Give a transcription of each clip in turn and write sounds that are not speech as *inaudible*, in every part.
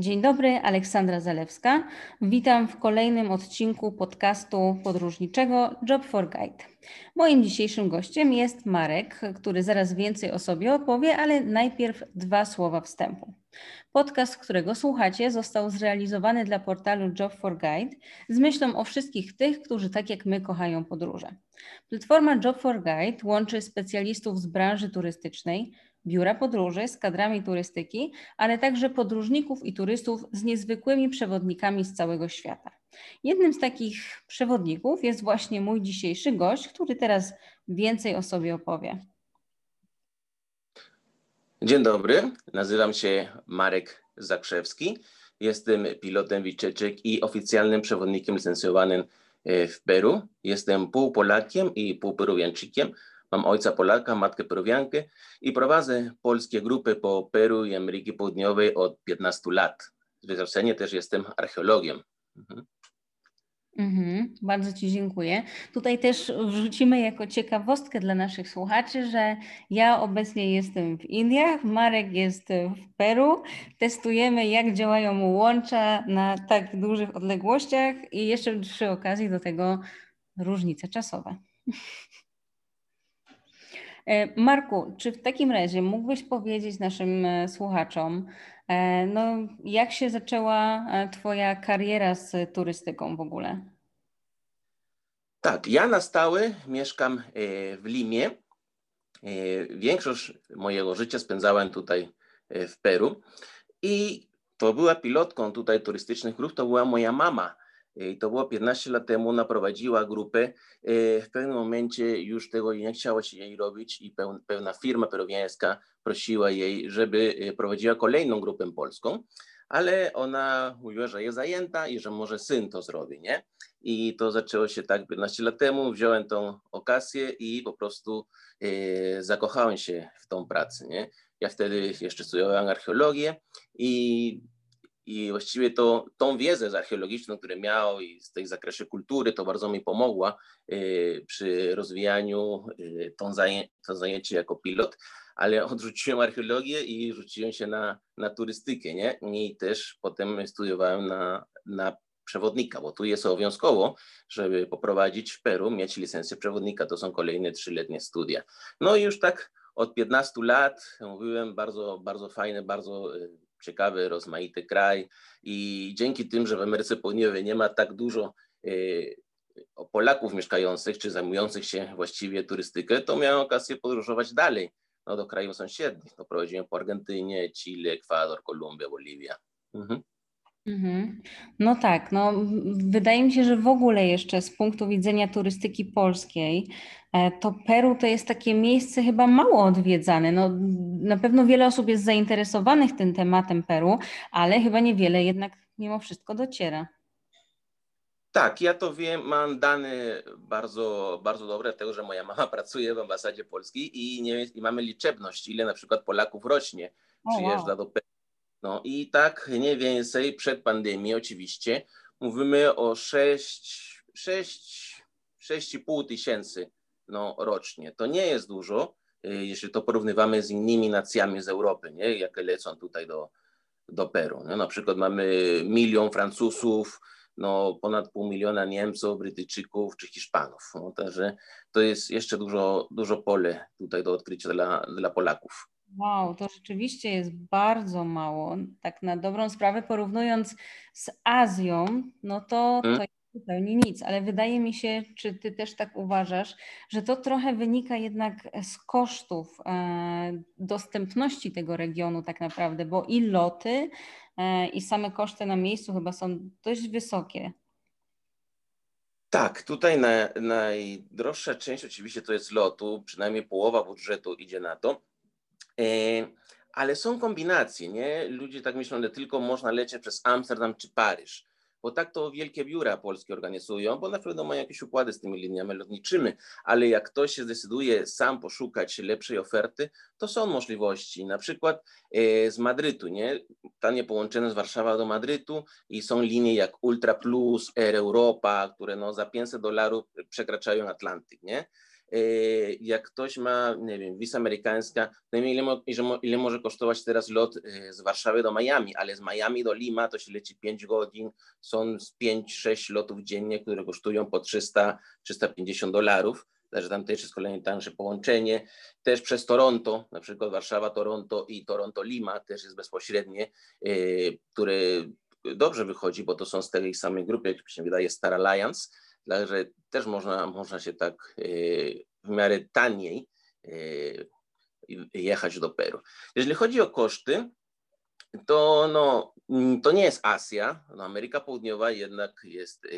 Dzień dobry, Aleksandra Zalewska. Witam w kolejnym odcinku podcastu podróżniczego Job for Guide. Moim dzisiejszym gościem jest Marek, który zaraz więcej o sobie opowie, ale najpierw dwa słowa wstępu. Podcast, którego słuchacie, został zrealizowany dla portalu Job for Guide z myślą o wszystkich tych, którzy tak jak my kochają podróże. Platforma Job for Guide łączy specjalistów z branży turystycznej, biura podróży z kadrami turystyki, ale także podróżników i turystów z niezwykłymi przewodnikami z całego świata. Jednym z takich przewodników jest właśnie mój dzisiejszy gość, który teraz więcej o sobie opowie. Dzień dobry, nazywam się Marek Zakrzewski. Jestem pilotem wycieczek i oficjalnym przewodnikiem licencjowanym e, w Peru. Jestem pół Polakiem i pół Peruwianczykiem. Mam ojca Polaka, matkę Peruwiankę i prowadzę polskie grupy po Peru i Ameryki Południowej od 15 lat. Z wykształcenia też jestem archeologiem. Mhm. Mhm, bardzo Ci dziękuję. Tutaj też wrzucimy jako ciekawostkę dla naszych słuchaczy, że ja obecnie jestem w Indiach, Marek jest w Peru. Testujemy, jak działają łącza na tak dużych odległościach i jeszcze przy okazji do tego różnice czasowe. E, Marku, czy w takim razie mógłbyś powiedzieć naszym e, słuchaczom, e, no, jak się zaczęła Twoja kariera z turystyką w ogóle? Tak, ja na stałe mieszkam w Limie. Większość mojego życia spędzałem tutaj w Peru i to była pilotką tutaj turystycznych grup, to była moja mama i to było 15 lat temu, ona prowadziła grupę. E, w pewnym momencie już tego nie chciało się jej robić i pewna firma peruwiańska prosiła jej, żeby e, prowadziła kolejną grupę polską, ale ona mówiła, że jest zajęta i że może syn to zrobi, nie? I to zaczęło się tak 15 lat temu, wziąłem tą okazję i po prostu zakochałem się w tą pracę, nie? Ja wtedy jeszcze studiowałem archeologię i i właściwie to, tą wiedzę archeologiczną, którą miał i z tej zakresie kultury, to bardzo mi pomogła y, przy rozwijaniu y, tą, zaję, to zajęcie jako pilot, ale *laughs* odrzuciłem archeologię i rzuciłem się na, na turystykę, nie? I też potem studiowałem na, na przewodnika, bo tu jest obowiązkowo, żeby poprowadzić w Peru, mieć licencję przewodnika, to są kolejne trzyletnie studia. No i już tak od 15 lat, mówiłem, bardzo, bardzo fajne, bardzo y, ciekawy, rozmaity kraj i dzięki tym, że w Ameryce Południowej nie ma tak dużo e, Polaków mieszkających czy zajmujących się właściwie turystykę, to miałem okazję podróżować dalej no, do krajów sąsiednich. No, prowadziłem po Argentynie, Chile, Ekwador, Kolumbia, Boliwia. Mhm. Mhm. No tak, no wydaje mi się, że w ogóle jeszcze z punktu widzenia turystyki polskiej, e, to Peru to jest takie miejsce chyba mało odwiedzane. No, na pewno wiele osób jest zainteresowanych tym tematem Peru, ale chyba niewiele jednak mimo wszystko dociera. Tak, ja to wiem, mam dane bardzo, bardzo dobre, tego, że moja mama *laughs* pracuje w ambasadzie polskiej i, nie, i mamy liczebność, ile na przykład Polaków rocznie przyjeżdża do Peru no i tak mniej więcej przed pandemią oczywiście mówimy o 6, 6, 6,5 tysięcy no, rocznie. To nie jest dużo, y, jeśli to porównywamy z innymi nacjami z Europy, nie? jakie lecą tutaj do, do Peru. No, na przykład mamy milion Francuzów, no, ponad pół miliona Niemców, Brytyjczyków czy Hiszpanów. No, także to jest jeszcze dużo, dużo pole tutaj do odkrycia dla, dla Polaków. Wow, to rzeczywiście jest bardzo mało. Tak na dobrą sprawę, porównując z Azją, no to, to hmm? jest zupełnie nic, ale wydaje mi się, czy ty też tak uważasz, że to trochę wynika jednak z kosztów e, dostępności tego regionu tak naprawdę, bo i loty e, i same koszty na miejscu chyba są dość wysokie. Tak, tutaj na, najdroższa część oczywiście to jest lotu, przynajmniej połowa budżetu idzie na to. E, ale są kombinacje, nie? Ludzie tak myślą, że tylko można lecieć przez Amsterdam czy Paryż, bo tak to wielkie biura polskie organizują, bo na pewno mają jakieś układy z tymi liniami lotniczymi, ale jak ktoś się zdecyduje sam poszukać lepszej oferty, to są możliwości, na przykład e, z Madrytu, nie? Tanie połączone z Warszawa do Madrytu i są linie jak Ultra Plus, Air Europa, które no za 500 dolarów przekraczają Atlantyk, nie? Jak ktoś ma, nie wiem, amerykańska, nie wiem ile, ile może kosztować teraz lot z Warszawy do Miami, ale z Miami do Lima to się leci 5 godzin, są 5-6 lotów dziennie, które kosztują po 300-350 dolarów że tam też jest kolejne tańsze połączenie. Też przez Toronto, na przykład Warszawa, Toronto i Toronto-Lima też jest bezpośrednie, które dobrze wychodzi, bo to są z tej samej grupy, jak mi się wydaje, Star Alliance, także też można, można się tak e, w miarę taniej e, jechać do Peru. Jeżeli chodzi o koszty, to, no, to nie jest Azja, no Ameryka Południowa jednak jest e,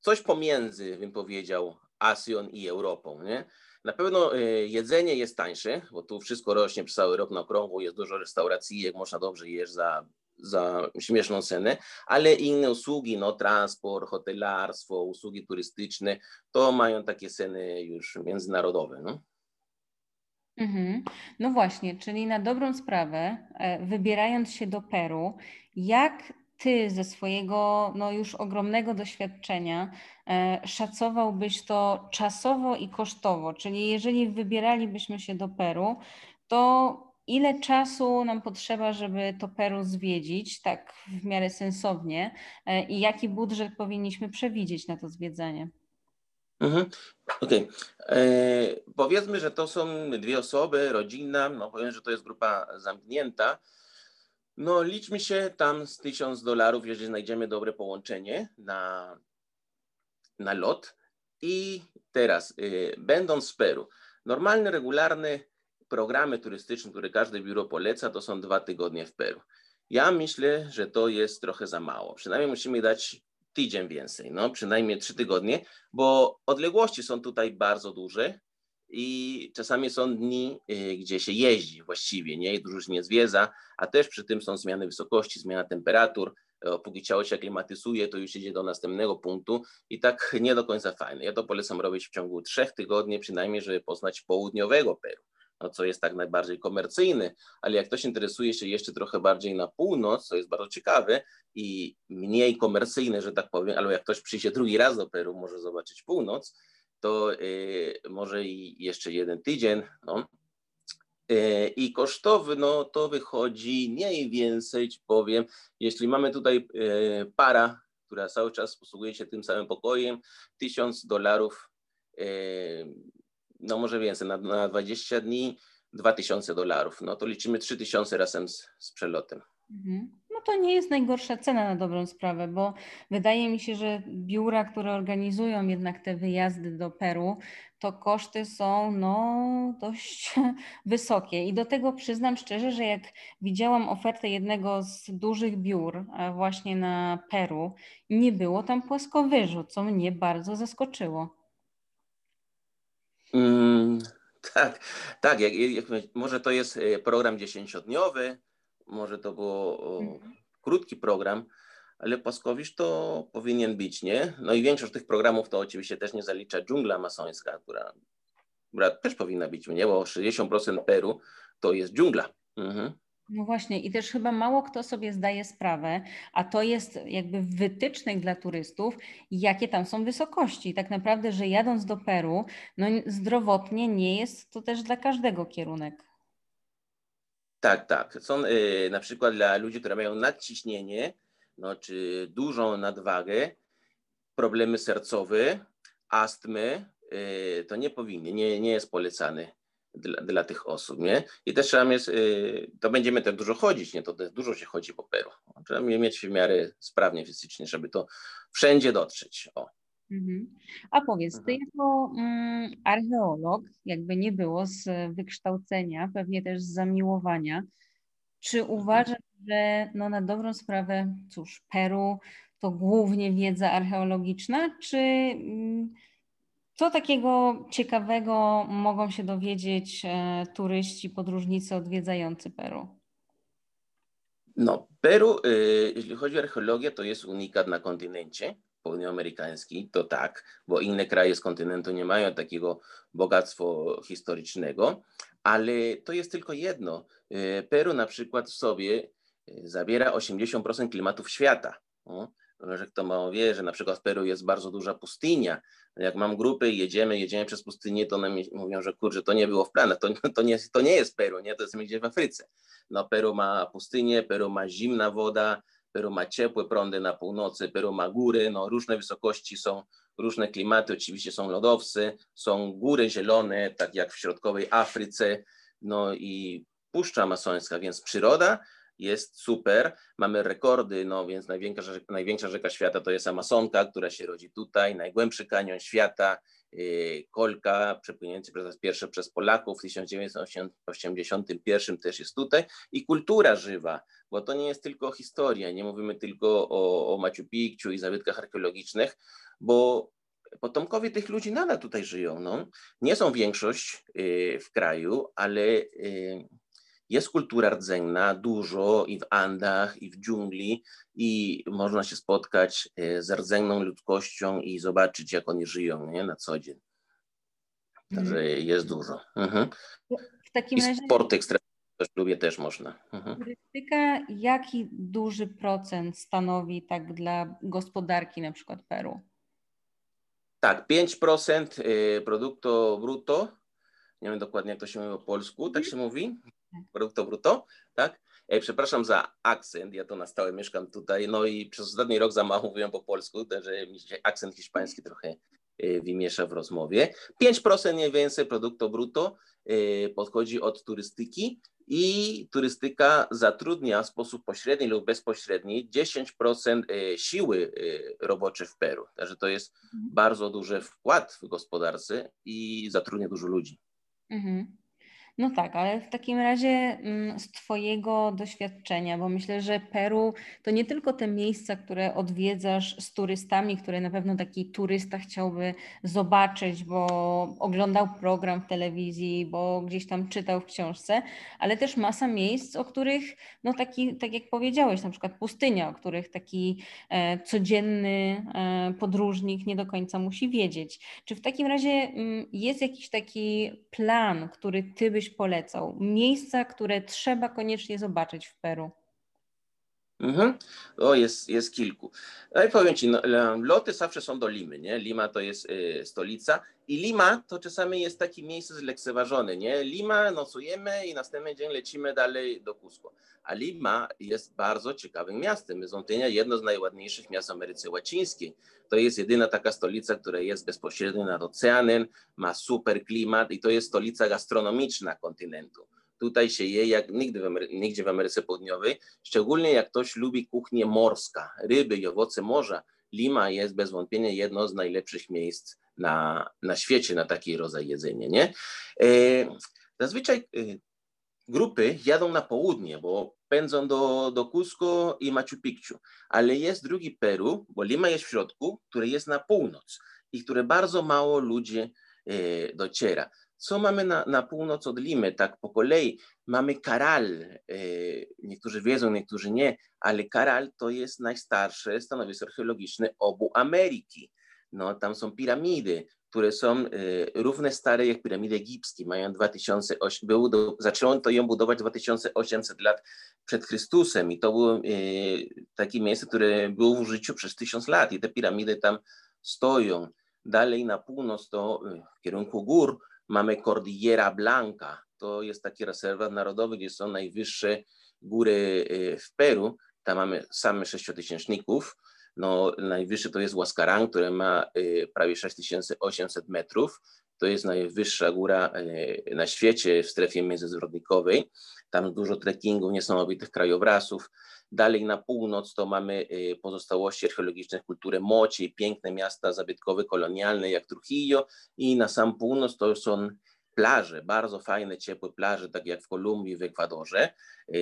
coś pomiędzy, bym powiedział, Azją i Europą. Nie? Na pewno jedzenie jest tańsze, bo tu wszystko rośnie przez cały rok na okrągło, jest dużo restauracji, jak można dobrze jeść za za śmieszną cenę, ale inne usługi, no transport, hotelarstwo, usługi turystyczne, to mają takie ceny już międzynarodowe. No. Mhm. No właśnie, czyli na dobrą sprawę, e, wybierając się do Peru, jak ty ze swojego no już ogromnego doświadczenia e, szacowałbyś to czasowo i kosztowo? Czyli jeżeli wybieralibyśmy się do Peru, to ile czasu nam potrzeba, żeby to Peru zwiedzić, tak w miarę sensownie e, i jaki budżet powinniśmy przewidzieć na to zwiedzanie? Mhm. Okej. Okay. E, powiedzmy, że to są dwie osoby, rodzina, no powiem, że to jest grupa zamknięta. No liczmy się tam z tysiąc dolarów, jeżeli znajdziemy dobre połączenie na, na lot. I teraz, y, będąc w Peru, normalny, regularny programy turystyczne, które każde biuro poleca, to są dwa tygodnie w Peru. Ja myślę, że to jest trochę za mało. Przynajmniej musimy dać tydzień więcej, no przynajmniej trzy tygodnie, bo odległości są tutaj bardzo duże i czasami są dni, y, gdzie się jeździ właściwie, nie? I dużo się nie zwiedza, a też przy tym są zmiany wysokości, zmiana temperatur, póki ciało się aklimatyzuje, to już idzie do następnego punktu i tak nie do końca fajne. Ja to polecam robić w ciągu trzech tygodni przynajmniej, żeby poznać południowego Peru co jest tak najbardziej komercyjny, ale jak ktoś interesuje się jeszcze trochę bardziej na północ, co jest bardzo ciekawe i mniej komercyjne, że tak powiem, albo jak ktoś przyjdzie drugi raz do Peru, może zobaczyć północ, to y, może i jeszcze jeden tydzień, no. Y, I kosztowy, no to wychodzi mniej więcej, powiem, jeśli mamy tutaj y, para, która cały czas posługuje się tym samym pokojem, tysiąc dolarów no może więcej, na, na 20 dni 2000 dolarów. No to liczymy 3000 razem z, z przelotem. Mhm. No to nie jest najgorsza cena na dobrą sprawę, bo wydaje mi się, że biura, które organizują jednak te wyjazdy do Peru, to koszty są no dość *laughs* wysokie. I do tego przyznam szczerze, że jak widziałam ofertę jednego z dużych biur właśnie na Peru, nie było tam płaskowyżu, co mnie bardzo zaskoczyło. Mm, *laughs* tak, tak. Jak, jak, może to jest e, program dziesięciodniowy, może to był mhm. krótki program, ale Płaskowicz to powinien być, nie? No i większość tych programów to oczywiście też nie zalicza dżungla masońska, która, która też powinna być, nie? Bo 60% Peru to jest dżungla. Mhm. No właśnie, i też chyba mało kto sobie zdaje sprawę, a to jest jakby wytycznych dla turystów, jakie tam są wysokości. Tak naprawdę, że jadąc do Peru, no zdrowotnie nie jest to też dla każdego kierunek. Tak, tak. Są y, na przykład dla ludzi, którzy mają nadciśnienie, no, czy dużą nadwagę, problemy sercowe, astmy, y, to nie powinny, nie, nie jest polecany dla, dla tych osób, nie? I też trzeba mieć, y, to będziemy też dużo chodzić, nie? To dużo się chodzi po Peru. Trzeba mieć w miarę sprawnie fizycznie, żeby to wszędzie dotrzeć. O. Mhm. A powiedz, ty mhm. jako mm, archeolog, jakby nie było z wykształcenia, pewnie też z zamiłowania, czy mhm. uważasz, że no na dobrą sprawę, cóż, Peru to głównie wiedza archeologiczna, czy mm, co takiego ciekawego mogą się dowiedzieć e, turyści, podróżnicy odwiedzający Peru? No, Peru, e, jeśli chodzi o archeologię, to jest unikat na kontynencie południoamerykański, to tak, bo inne kraje z kontynentu nie mają takiego bogactwa historycznego, ale to jest tylko jedno. E, Peru na przykład w sobie zabiera 80% klimatów świata. Że kto mało wie, że na przykład w Peru jest bardzo duża pustynia. Jak mam grupy i jedziemy, jedziemy przez pustynię, to one mówią, że kurczę, to nie było w planach, to, *laughs* to, nie, to nie jest Peru, nie? to jest gdzieś w Afryce. No Peru ma pustynię, Peru ma zimna woda, Peru ma ciepłe prądy na północy, Peru ma góry, no różne wysokości są, różne klimaty, oczywiście są lodowce, są góry zielone, tak jak w środkowej Afryce, no i Puszcza Amazońska, więc przyroda jest super. Mamy rekordy, no więc największa, największa rzeka świata to jest Amazonka, która się rodzi tutaj, najgłębszy kanion świata, yy, Kolka, przepłynięty przez pierwsze przez Polaków w 1981 też jest tutaj i kultura żywa, bo to nie jest tylko historia, nie mówimy tylko o, o Machu Picchu i zabytkach archeologicznych, bo potomkowie tych ludzi nadal tutaj żyją. No. Nie są większość yy, w kraju, ale yy, jest kultura rdzenna, dużo i w Andach, i w dżungli, i można się spotkać e, z rdzenną ludzkością i zobaczyć, jak oni żyją nie? na co dzień. Także mhm. jest dużo. Mhm. W takim I razie... sporty ekstremalne też lubię, też można. Mhm. Turystyka jaki duży procent stanowi tak dla gospodarki na przykład Peru? Tak, 5% y, produktu brutto. Nie wiem dokładnie, jak to się mówi po polsku, tak się mówi brutto, brutto, tak? E, przepraszam za akcent, ja to na stałe mieszkam tutaj, no i przez ostatni rok za mało mówiłem po polsku, także mi się akcent hiszpański trochę e, wymiesza w rozmowie. 5% mniej więcej produktu brutto e, podchodzi od turystyki i turystyka zatrudnia w sposób pośredni lub bezpośredni 10% siły roboczej w Peru. Także to jest mhm. bardzo duży wkład w gospodarce i zatrudnia dużo ludzi. Mhm. No tak, ale w takim razie mm, z Twojego doświadczenia, bo myślę, że Peru to nie tylko te miejsca, które odwiedzasz z turystami, które na pewno taki turysta chciałby zobaczyć, bo oglądał program w telewizji, bo gdzieś tam czytał w książce, ale też masa miejsc, o których, no taki, tak jak powiedziałeś, na przykład pustynia, o których taki e, codzienny e, podróżnik nie do końca musi wiedzieć. Czy w takim razie mm, jest jakiś taki plan, który Ty byś polecał? Miejsca, które trzeba koniecznie zobaczyć w Peru. Mhm. O, jest, jest kilku. No i powiem Ci, no, loty zawsze są do Limy, nie? Lima to jest y, stolica i Lima to czasami jest takie miejsce zlekceważone, nie? Lima nocujemy i następny dzień lecimy dalej do Cusco. A Lima jest bardzo ciekawym miastem. Jest jedno z najładniejszych miast Ameryce Łacińskiej. To jest jedyna taka stolica, która jest bezpośrednio nad oceanem, ma super klimat i to jest stolica gastronomiczna kontynentu Tutaj się je jak nigdy w Amery nigdzie w Ameryce Południowej, szczególnie jak ktoś lubi kuchnię morska, ryby i owoce morza. Lima jest bez wątpienia jedno z najlepszych miejsc na, na świecie na taki rodzaj jedzenia. Nie? E, zazwyczaj e, grupy jadą na południe, bo pędzą do, do Cusco i Machu Picchu, ale jest drugi Peru, bo Lima jest w środku, który jest na północ i które bardzo mało ludzi e, dociera. Co mamy na, na północ od Limy, tak po kolei? Mamy Karal. E, niektórzy wiedzą, niektórzy nie, ale Karal to jest najstarsze stanowisko archeologiczne obu Ameryki. No, tam są piramidy, które są e, równe stare jak piramidy egipskie, mają 2008, było do, zaczęło to ją budować 2800 lat przed Chrystusem i to było e, takie miejsce, które było w użyciu przez tysiąc lat i te piramidy tam stoją. Dalej na północ to w kierunku gór Mamy Cordillera Blanca, to jest taki rezerwat narodowy, gdzie są najwyższe góry y, w Peru. Tam mamy same sześciotysięczników. No, najwyższy to jest Huascarán, który ma y, prawie 6800 metrów. To jest najwyższa góra y, na świecie w strefie międzyzwrotnikowej. Tam dużo trekkingów, niesamowitych krajobrazów. Dalej na północ to mamy pozostałości archeologiczne kultury Moci, piękne miasta zabytkowe, kolonialne jak Trujillo i na sam północ to są plaże, bardzo fajne, ciepłe plaże, tak jak w Kolumbii, w Ekwadorze.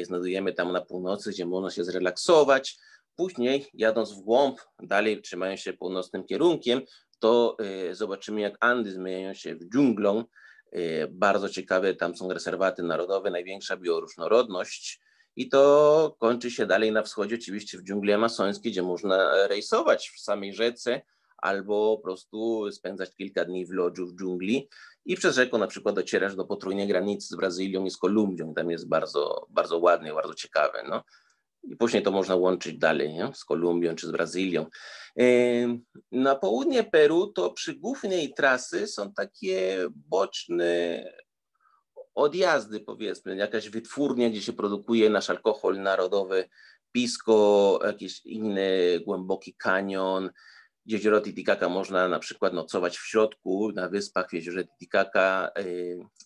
Znajdujemy tam na północy, gdzie można się zrelaksować. Później jadąc w głąb, dalej trzymając się północnym kierunkiem, to zobaczymy jak Andy zmieniają się w dżunglą. Bardzo ciekawe, tam są rezerwaty narodowe, największa bioróżnorodność i to kończy się dalej na wschodzie, oczywiście w dżungli amazońskiej, gdzie można rejsować w samej rzece albo po prostu spędzać kilka dni w lodżu w dżungli i przez rzekę na przykład docierasz do potrójnej granicy z Brazylią i z Kolumbią. Tam jest bardzo, bardzo ładnie, bardzo ciekawe. No. I później to można łączyć dalej nie? z Kolumbią czy z Brazylią. Na południe Peru to przy głównej trasy są takie boczne odjazdy, powiedzmy, jakaś wytwórnia, gdzie się produkuje nasz alkohol narodowy, Pisco, jakiś inny głęboki kanion, jezioro Titicaca można na przykład nocować w środku, na wyspach w jeziorze Titicaca.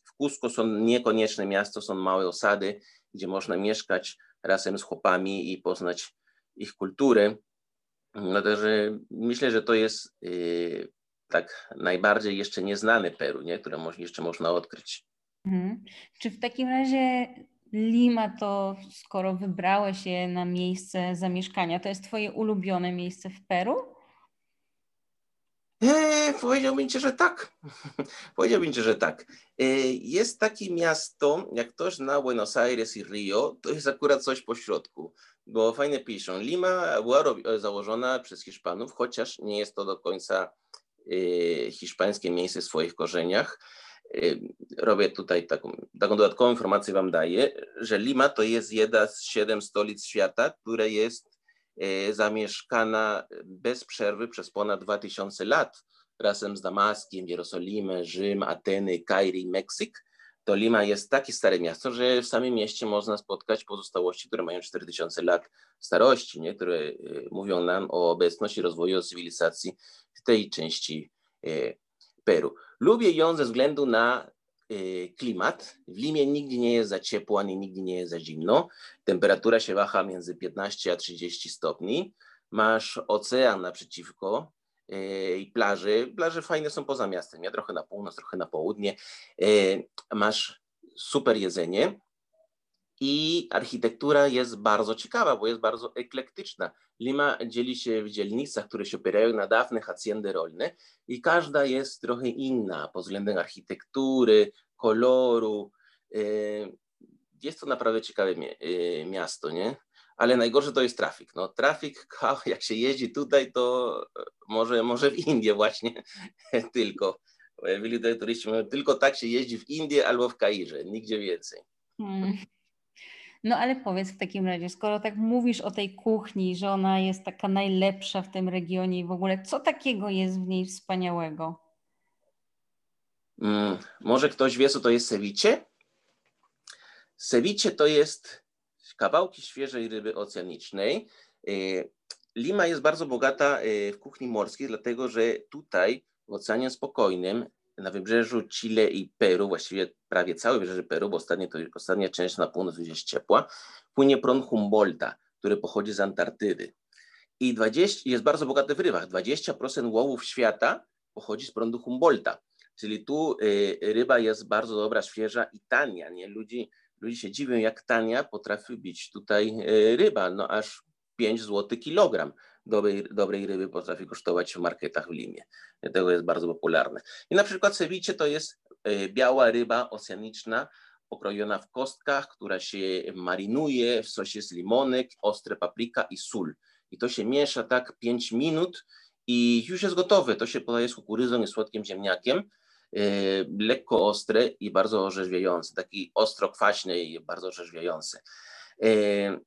W Cusco są niekonieczne miasto, są małe osady, gdzie można mieszkać razem z chłopami i poznać ich kulturę. No także myślę, że to jest yy, tak najbardziej jeszcze nieznany Peru, nie? które jeszcze można odkryć. Mhm. Czy w takim razie Lima to, skoro wybrałeś się na miejsce zamieszkania, to jest twoje ulubione miejsce w Peru? Eee, powiedziałbym ci, że tak. *laughs* powiedziałbym ci, że tak. Eee, jest takie miasto, jak ktoś na Buenos Aires i Rio, to jest akurat coś po środku, bo fajnie piszą. Lima była założona przez Hiszpanów, chociaż nie jest to do końca e, hiszpańskie miejsce w swoich korzeniach. E, robię tutaj taką, taką dodatkową informację wam daję, że Lima to jest jedna z siedem stolic świata, które jest E, zamieszkana bez przerwy przez ponad 2000 lat razem z Damaskiem, Jerozolimem, Rzym, Ateny, Kairo i Meksyk. To Lima jest takie stare miasto, że w samym mieście można spotkać pozostałości, które mają 4000 lat starości, nie? które e, mówią nam o obecności rozwoju cywilizacji w tej części e, Peru. Lubię ją ze względu na klimat. W Limie nigdy nie jest za ciepło, ani nigdy nie jest za zimno. Temperatura się waha między 15 a 30 stopni. Masz ocean naprzeciwko y, i plaży. Plaże fajne są poza miastem, ja trochę na północ, trochę na południe. Y, masz super jedzenie i architektura jest bardzo ciekawa, bo jest bardzo eklektyczna. Lima dzieli się w dzielnicach, które się opierają na dawne haciendy rolne i każda jest trochę inna pod względem architektury, koloru. Y, jest to naprawdę ciekawe y, miasto, nie? Ale najgorsze to jest trafik. No, trafik, *laughs* jak się jeździ tutaj, to może, może w Indię właśnie *laughs* tylko. Tutaj turyści tylko tak się jeździ w Indię albo w Kairze, nigdzie więcej. Hmm. No ale powiedz w takim razie, skoro tak mówisz o tej kuchni, że ona jest taka najlepsza w tym regionie i w ogóle, co takiego jest w niej wspaniałego? Hmm, może ktoś wie, co to jest ceviche? Ceviche to jest kawałki świeżej ryby oceanicznej. Y, Lima jest bardzo bogata y, w kuchni morskiej, dlatego że tutaj w Oceanie Spokojnym na wybrzeżu Chile i Peru, właściwie prawie całe wybrzeże Peru, bo ostatnie to, ostatnia część na północ jest ciepła, płynie prąd Humboldta, który pochodzi z Antarktydy. I 20, jest bardzo bogaty w rybach. 20% łowów świata pochodzi z prądu Humboldta. Czyli tu y, ryba jest bardzo dobra, świeża i tania. Nie? Ludzi, ludzie się dziwią, jak tania potrafi być tutaj y, ryba. No aż 5 zł kilogram dobrej, dobrej ryby potrafi kosztować w marketach w Limie. Dlatego jest bardzo popularne. I na przykład ceviche to jest e, biała ryba oceaniczna, okrojona w kostkach, która się marynuje w sosie z limonek, ostre paprika i sól. I to się miesza tak 5 minut i już jest gotowe. To się podaje z kukurydzą i słodkim ziemniakiem. Yy, lekko ostre i bardzo orzeźwiający, taki ostro kwaśny i bardzo orzeźwiający. Yy,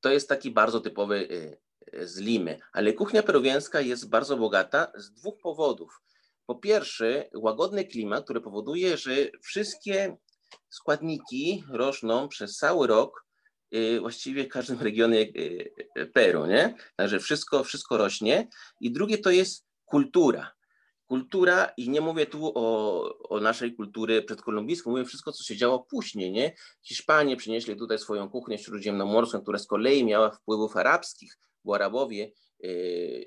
to jest taki bardzo typowy z Limy, ale kuchnia peruwiańska jest bardzo bogata z dwóch powodów. Po pierwsze, łagodny klimat, który powoduje, że wszystkie składniki rosną przez cały rok, y, właściwie w każdym *laughs* regionie y, y, Peru, nie? Także wszystko, wszystko rośnie. I drugie to jest kultura. Kultura, i nie mówię tu o, o naszej kulturze przedkolumbijskiej, mówię wszystko, co się działo później, nie? Hiszpanie przynieśli tutaj swoją kuchnię śródziemnomorską, która z kolei miała wpływów arabskich, bo Arabowie e,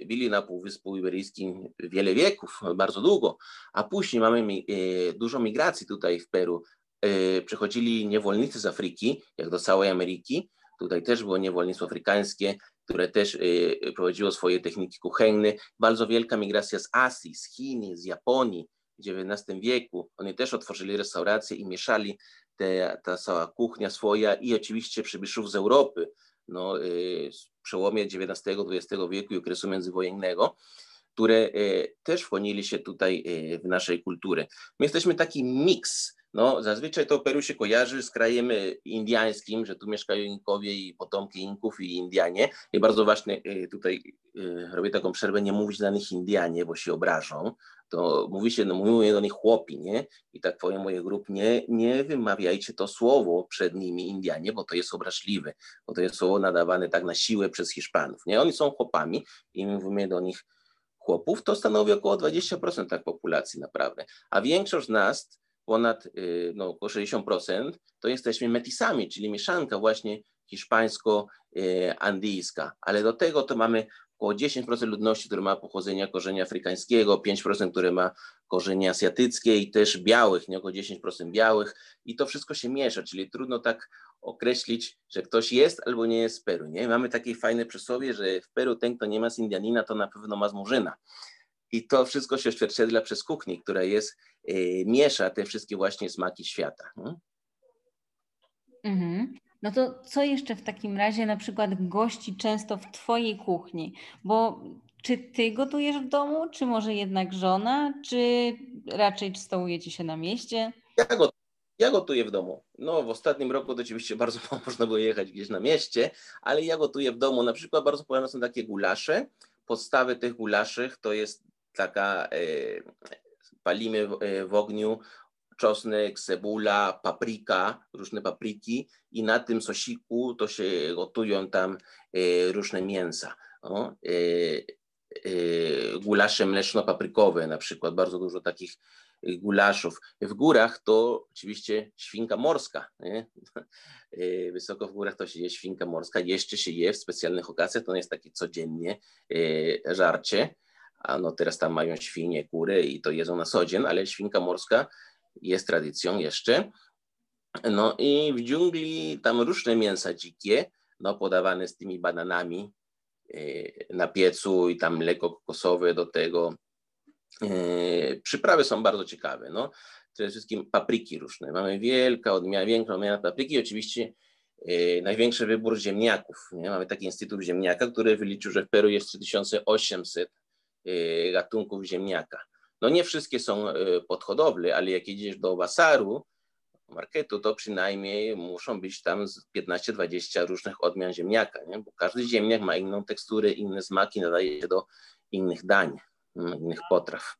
byli na Półwyspu Iberyjskim wiele wieków, bardzo długo, a później mamy e, dużo migracji tutaj w Peru. E, przychodzili niewolnicy z Afryki, jak do całej Ameryki. Tutaj też było niewolnictwo afrykańskie, które też prowadziło swoje techniki kuchenne. Bardzo wielka migracja z Azji, z Chin, z Japonii w XIX wieku. Oni też otworzyli restauracje i mieszali te, ta cała kuchnia swoja i oczywiście przybyszów z Europy, no, przełomie XIX-XX wieku i okresu międzywojennego, które e, też wchłonili się tutaj e, w naszej kulturę. My jesteśmy taki miks No, zazwyczaj to Peru się kojarzy z krajem indiańskim, że tu mieszkają Inkowie i potomki Inków i Indianie. I bardzo ważne, tutaj robię taką przerwę, nie mówić dla nich Indianie, bo się obrażą. To mówi się, no mówimy do nich chłopi, nie? I tak powiem moje grup, nie, nie wymawiajcie to słowo przed nimi Indianie, bo to jest obraźliwe, bo to jest słowo nadawane tak na siłę przez Hiszpanów, nie? Oni są chłopami i mówimy do nich chłopów, to stanowi około 20% tak populacji naprawdę. A większość z nas ponad y, no, około 60%, to jesteśmy metisami, czyli mieszanka właśnie hiszpańsko-andyjska. Ale do tego to mamy około 10% ludności, które ma pochodzenia korzenia afrykańskiego, 5%, które ma korzenie azjatyckie i też białych, nie około 10% białych i to wszystko się miesza, czyli trudno tak określić, że ktoś jest albo nie jest z Peru. Nie? Mamy takie fajne przysłowie, że w Peru ten, kto nie ma z Indianina, to na pewno ma z Murzyna. I to wszystko się odzwierciedla przez kuchnię, która jest, e, miesza te wszystkie właśnie smaki świata. Mhm. No to co jeszcze w takim razie na przykład gości często w Twojej kuchni? Bo czy Ty gotujesz w domu, czy może jednak żona, czy raczej stołujecie się na mieście? Ja, gotuję, ja gotuję w domu. No w ostatnim roku to oczywiście *laughs* bardzo mało można było jechać gdzieś na mieście, ale ja gotuję w domu. Na przykład bardzo popularne są takie gulasze. Podstawy tych gulaszych to jest taka, e, palimy e, w ogniu czosnek, cebula, papryka, różne papryki i na tym sosiku to się gotują tam e, różne mięsa. O, gulasze mleczno-paprykowe na przykład, bardzo dużo takich gulaszów. W górach to oczywiście świnka morska. Nie? *laughs* Wysoko w górach to się je świnka morska. Jeszcze się je w specjalnych okazjach, to jest takie codziennie żarcie a no teraz tam mają świnie, kury i to jedzą na co dzień, ale świnka morska jest tradycją jeszcze. No i w dżungli tam różne mięsa dzikie, no podawane z tymi bananami e, na piecu i tam mleko kokosowe do tego. E, przyprawy są bardzo ciekawe, no. Przede wszystkim papryki różne. Mamy wielka odmiana, większą odmianę papryki. Oczywiście e, największy wybór ziemniaków. Nie? Mamy taki Instytut Ziemniaka, który wyliczył, że w Peru jest 3800 Y, gatunków ziemniaka. No nie wszystkie są y, pod hodowlę, ale jak idziesz do basaru, marketu, to przynajmniej muszą być tam 15-20 różnych odmian ziemniaka, nie? bo każdy ziemniak ma inną teksturę, inne smaki, nadaje się do innych dań, mm, innych potraw.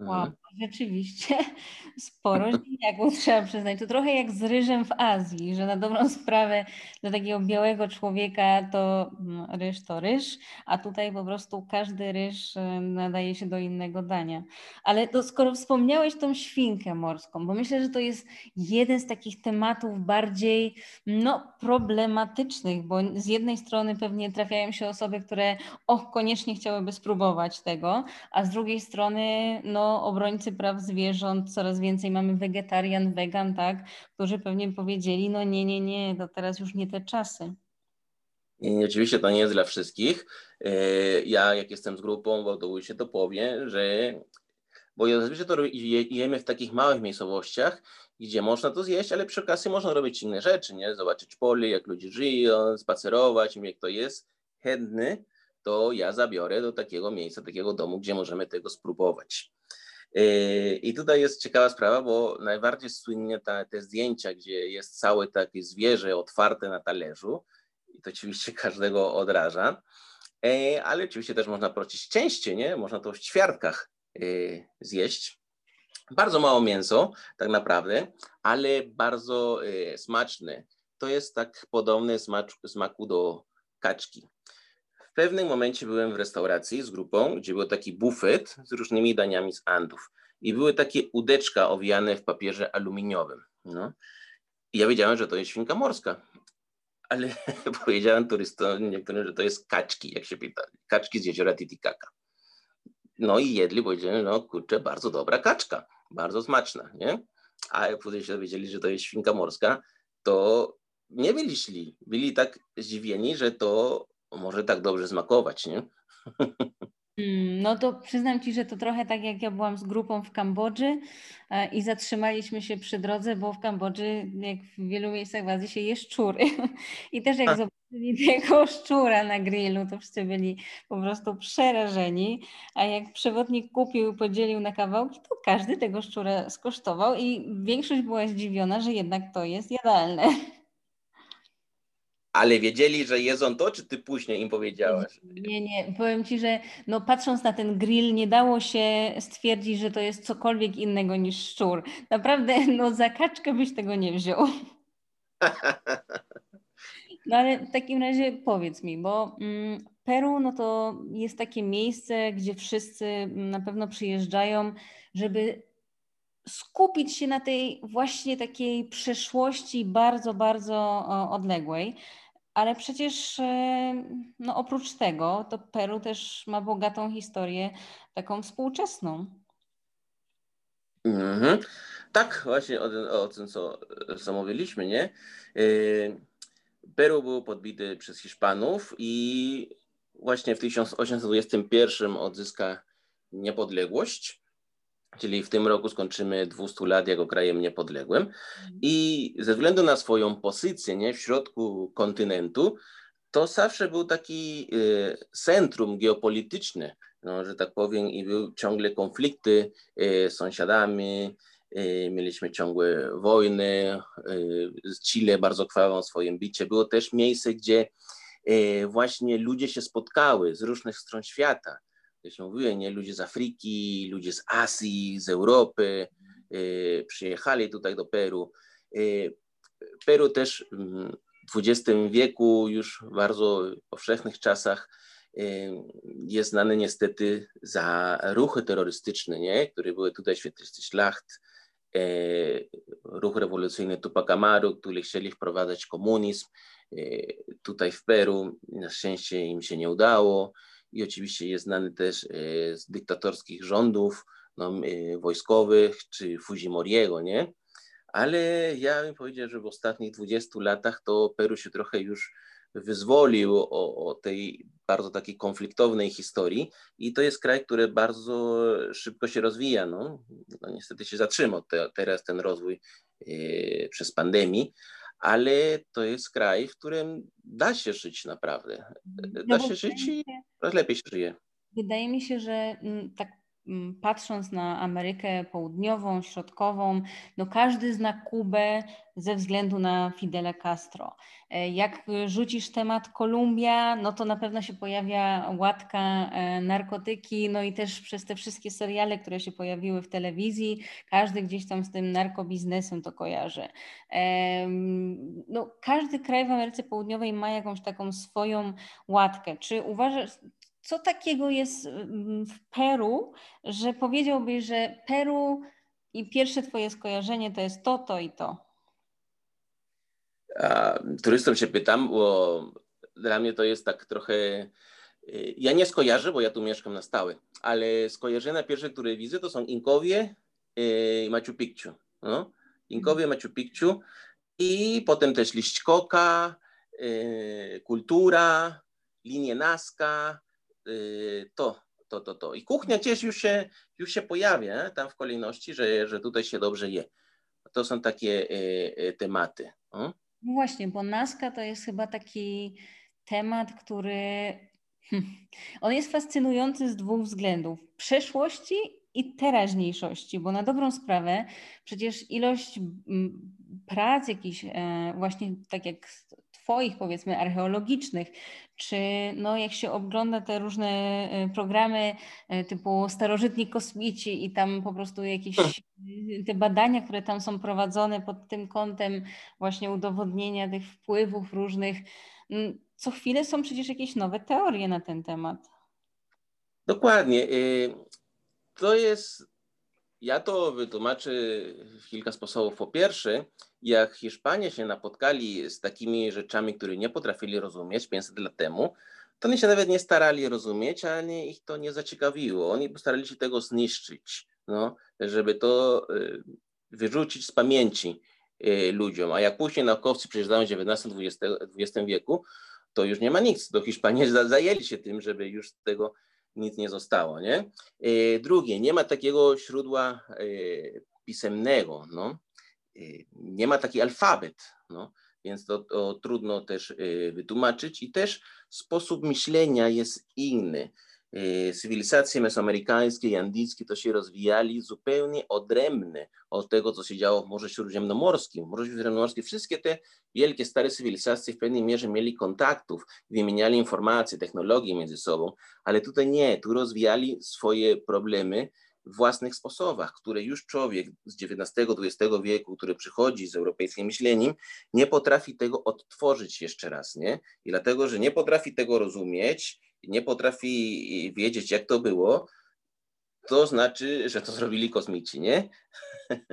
Wow, mhm. rzeczywiście *laughs* sporo ziemniaków *laughs* trzeba przyznać. To trochę jak z ryżem w Azji, że na dobrą sprawę dla takiego białego człowieka to no, ryż to ryż, a tutaj po prostu każdy ryż e, nadaje się do innego dania. Ale to skoro wspomniałeś tą świnkę morską, bo myślę, że to jest jeden z takich tematów bardziej no, problematycznych, bo z jednej strony pewnie trafiają się osoby, które och, koniecznie chciałyby spróbować tego, a z drugiej strony no obrońcy praw zwierząt, coraz więcej mamy wegetarian, wegan, tak, którzy pewnie powiedzieli, no nie, nie, nie, to teraz już nie te czasy. I oczywiście to nie jest dla wszystkich. E, ja, jak jestem z grupą, to się to powie, że bo zazwyczaj to jemy w takich małych miejscowościach, gdzie można to zjeść, ale przy okazji można robić inne rzeczy, nie? Zobaczyć pole, jak ludzie żyją, spacerować, jak to jest chętny, to ja zabiorę do takiego miejsca, takiego domu, gdzie możemy tego spróbować. I tutaj jest ciekawa sprawa, bo najbardziej słynnie ta, te zdjęcia, gdzie jest całe takie zwierzę otwarte na talerzu, i to oczywiście *laughs* każdego odraża, yy, ale oczywiście też można prosić częściej, nie? Można to w ćwiartkach yy, zjeść. Bardzo mało mięso, tak naprawdę, ale bardzo smaczne. To jest tak podobne smaku do kaczki. Pewnym momencie byłem w restauracji z grupą, gdzie był taki bufet z różnymi daniami z Andów. I były takie udeczka owijane w papierze aluminiowym. No. I ja wiedziałem, że to jest świnka morska. Ale *laughs* powiedziałem turystom niektórym, że to jest kaczki, jak się pyta. Kaczki z jeziora Titicaca. No i jedli, powiedziałem, no kurczę, bardzo dobra kaczka, bardzo smaczna, nie? A jak później się dowiedzieli, że to jest świnka morska, to nie byli szli. Byli tak zdziwieni, że to może tak dobrze smakować, nie? Mm, no to przyznam Ci, że to trochę tak jak ja byłam z grupą w Kambodży e, i zatrzymaliśmy się przy drodze, bo w Kambodży, jak w wielu miejscach w Azji się je szczury. *laughs* I też jak zobaczyli tego szczura na grillu, to wszyscy byli po prostu przerażeni. A jak przewodnik kupił i podzielił na kawałki, to każdy tego szczura skosztował i większość była zdziwiona, że jednak to jest jadalne. *laughs* Ale wiedzieli, że jedzą to, czy ty później im powiedziałaś? Nie, nie. Powiem ci, że no, patrząc na ten grill, nie dało się stwierdzić, że to jest cokolwiek innego niż szczur. Naprawdę, *laughs* no za kaczkę byś tego nie wziął. *laughs* No ale w takim razie powiedz mi, bo mm, Peru no to jest takie miejsce, gdzie wszyscy na pewno przyjeżdżają, żeby skupić się na tej właśnie takiej przeszłości bardzo, bardzo odległej. Ale przecież e, no oprócz tego, to Peru też ma bogatą historię taką współczesną. Mhm. Tak, właśnie o, o tym, co, co mówiliśmy, nie? E, Peru był podbity przez Hiszpanów i właśnie w 1821 odzyska niepodległość czyli w tym roku skończymy 200 lat jako krajem niepodległym. Mhm. I ze względu na swoją pozycję nie, w środku kontynentu, to zawsze był taki y, centrum geopolityczne, no, że tak powiem, i były ciągle konflikty y, z sąsiadami, y, mieliśmy ciągłe wojny, z Chile bardzo krwawą swoim bicie. Było też miejsce, gdzie właśnie ludzie się spotkały z różnych stron świata jak się nie? ludzie z Afryki, ludzie z Azji, z Europy y, przyjechali tutaj do Peru. Y, Peru też w XX wieku, już w bardzo powszechnych czasach, y, jest znany niestety za ruchy terrorystyczne, nie? które były tutaj świetlisty szlacht, ruch rewolucyjny Tupac Amaru, który chcieli wprowadzać komunizm. Tutaj w Peru na szczęście im się nie udało i oczywiście jest znany też e, z dyktatorskich rządów no, e, wojskowych czy Fujimoriego, nie? Ale ja bym powiedział, że w ostatnich 20 latach to Peru się trochę już wyzwolił o, o, tej bardzo takiej konfliktownej historii i to jest kraj, który bardzo szybko się rozwija. No, no niestety się zatrzymał te, teraz ten rozwój e, przez pandemię, ale to jest kraj, w którym da się żyć naprawdę. Da no się żyć i lepiej się żyje. Wydaje mi się, że mm, tak patrząc na Amerykę Południową, Środkową, no każdy zna Kubę ze względu na Fidela Castro. E, jak rzucisz temat Kolumbia, no to na pewno się pojawia łatka e, narkotyki, no i też przez te wszystkie seriale, które się pojawiły w telewizji, każdy gdzieś tam z tym narkobiznesem to kojarzy. No, każdy kraj w Ameryce Południowej ma jakąś taką swoją łatkę. Czy uważasz, co takiego jest mm, w Peru, że powiedziałbyś, że Peru i pierwsze twoje skojarzenie to jest to, to i to? A, turystom się pytam, bo dla mnie to jest tak trochę. Y, ja nie skojarzę, bo ja tu mieszkam na stałe, ale skojarzenia pierwsze, które widzę, to są Inkowie i Machu Picchu. No? Inkowie, Machu Picchu i potem też liść koka, y, kultura, linie Nazca, Y, to, to, to, to. I kuchnia gdzieś już się, już się pojawia tam w kolejności, że, że tutaj się dobrze je. To są takie y, y, tematy. No właśnie, bo Naska to jest chyba taki temat, który hmm, on jest fascynujący z dwóch względów. Przeszłości i teraźniejszości, bo na dobrą sprawę przecież ilość prac jakichś e, właśnie tak jak Twoich, powiedzmy, archeologicznych, czy no, jak się ogląda te różne e, programy e, typu starożytni kosmici i tam po prostu jakieś hmm. te badania, które tam są prowadzone pod tym kątem właśnie udowodnienia tych wpływów różnych, co chwilę są przecież jakieś nowe teorie na ten temat. Dokładnie. Y, to jest ja to wytłumaczę w kilka sposobów. Po pierwsze, jak Hiszpanie się napotkali z takimi rzeczami, które nie potrafili rozumieć 500 lat temu, to oni się nawet nie starali rozumieć, ale ich to nie zaciekawiło. Oni postarali się tego zniszczyć, no, żeby to y, wyrzucić z pamięci y, ludziom. A jak później naukowcy przyjeżdżają w XIX-XX wieku, to już nie ma nic. Do Hiszpanii zajęli się tym, żeby już tego nic nie zostało, nie? E, drugie, nie ma takiego źródła e, pisemnego, no. E, nie ma taki alfabet, no. Więc to, to trudno też wytłumaczyć i też sposób myślenia jest inny. Cywilizacje mesoamerykańskie i andyjskie to się rozwijali zupełnie odrębne od tego, co się działo w Morzu Śródziemnomorskim. W Morzu Śródziemnomorskim wszystkie te wielkie, stare cywilizacje w pewnej mierze mieli kontaktów, wymieniali informacje, technologie między sobą, ale tutaj nie, tu rozwijali swoje problemy w własnych sposobach, które już człowiek z XIX-XX wieku, który przychodzi z europejskim myśleniem, nie potrafi tego odtworzyć jeszcze raz, nie? I dlatego, że nie potrafi tego rozumieć, nie potrafi wiedzieć, jak to było, to znaczy, że to zrobili kosmici, nie? *laughs*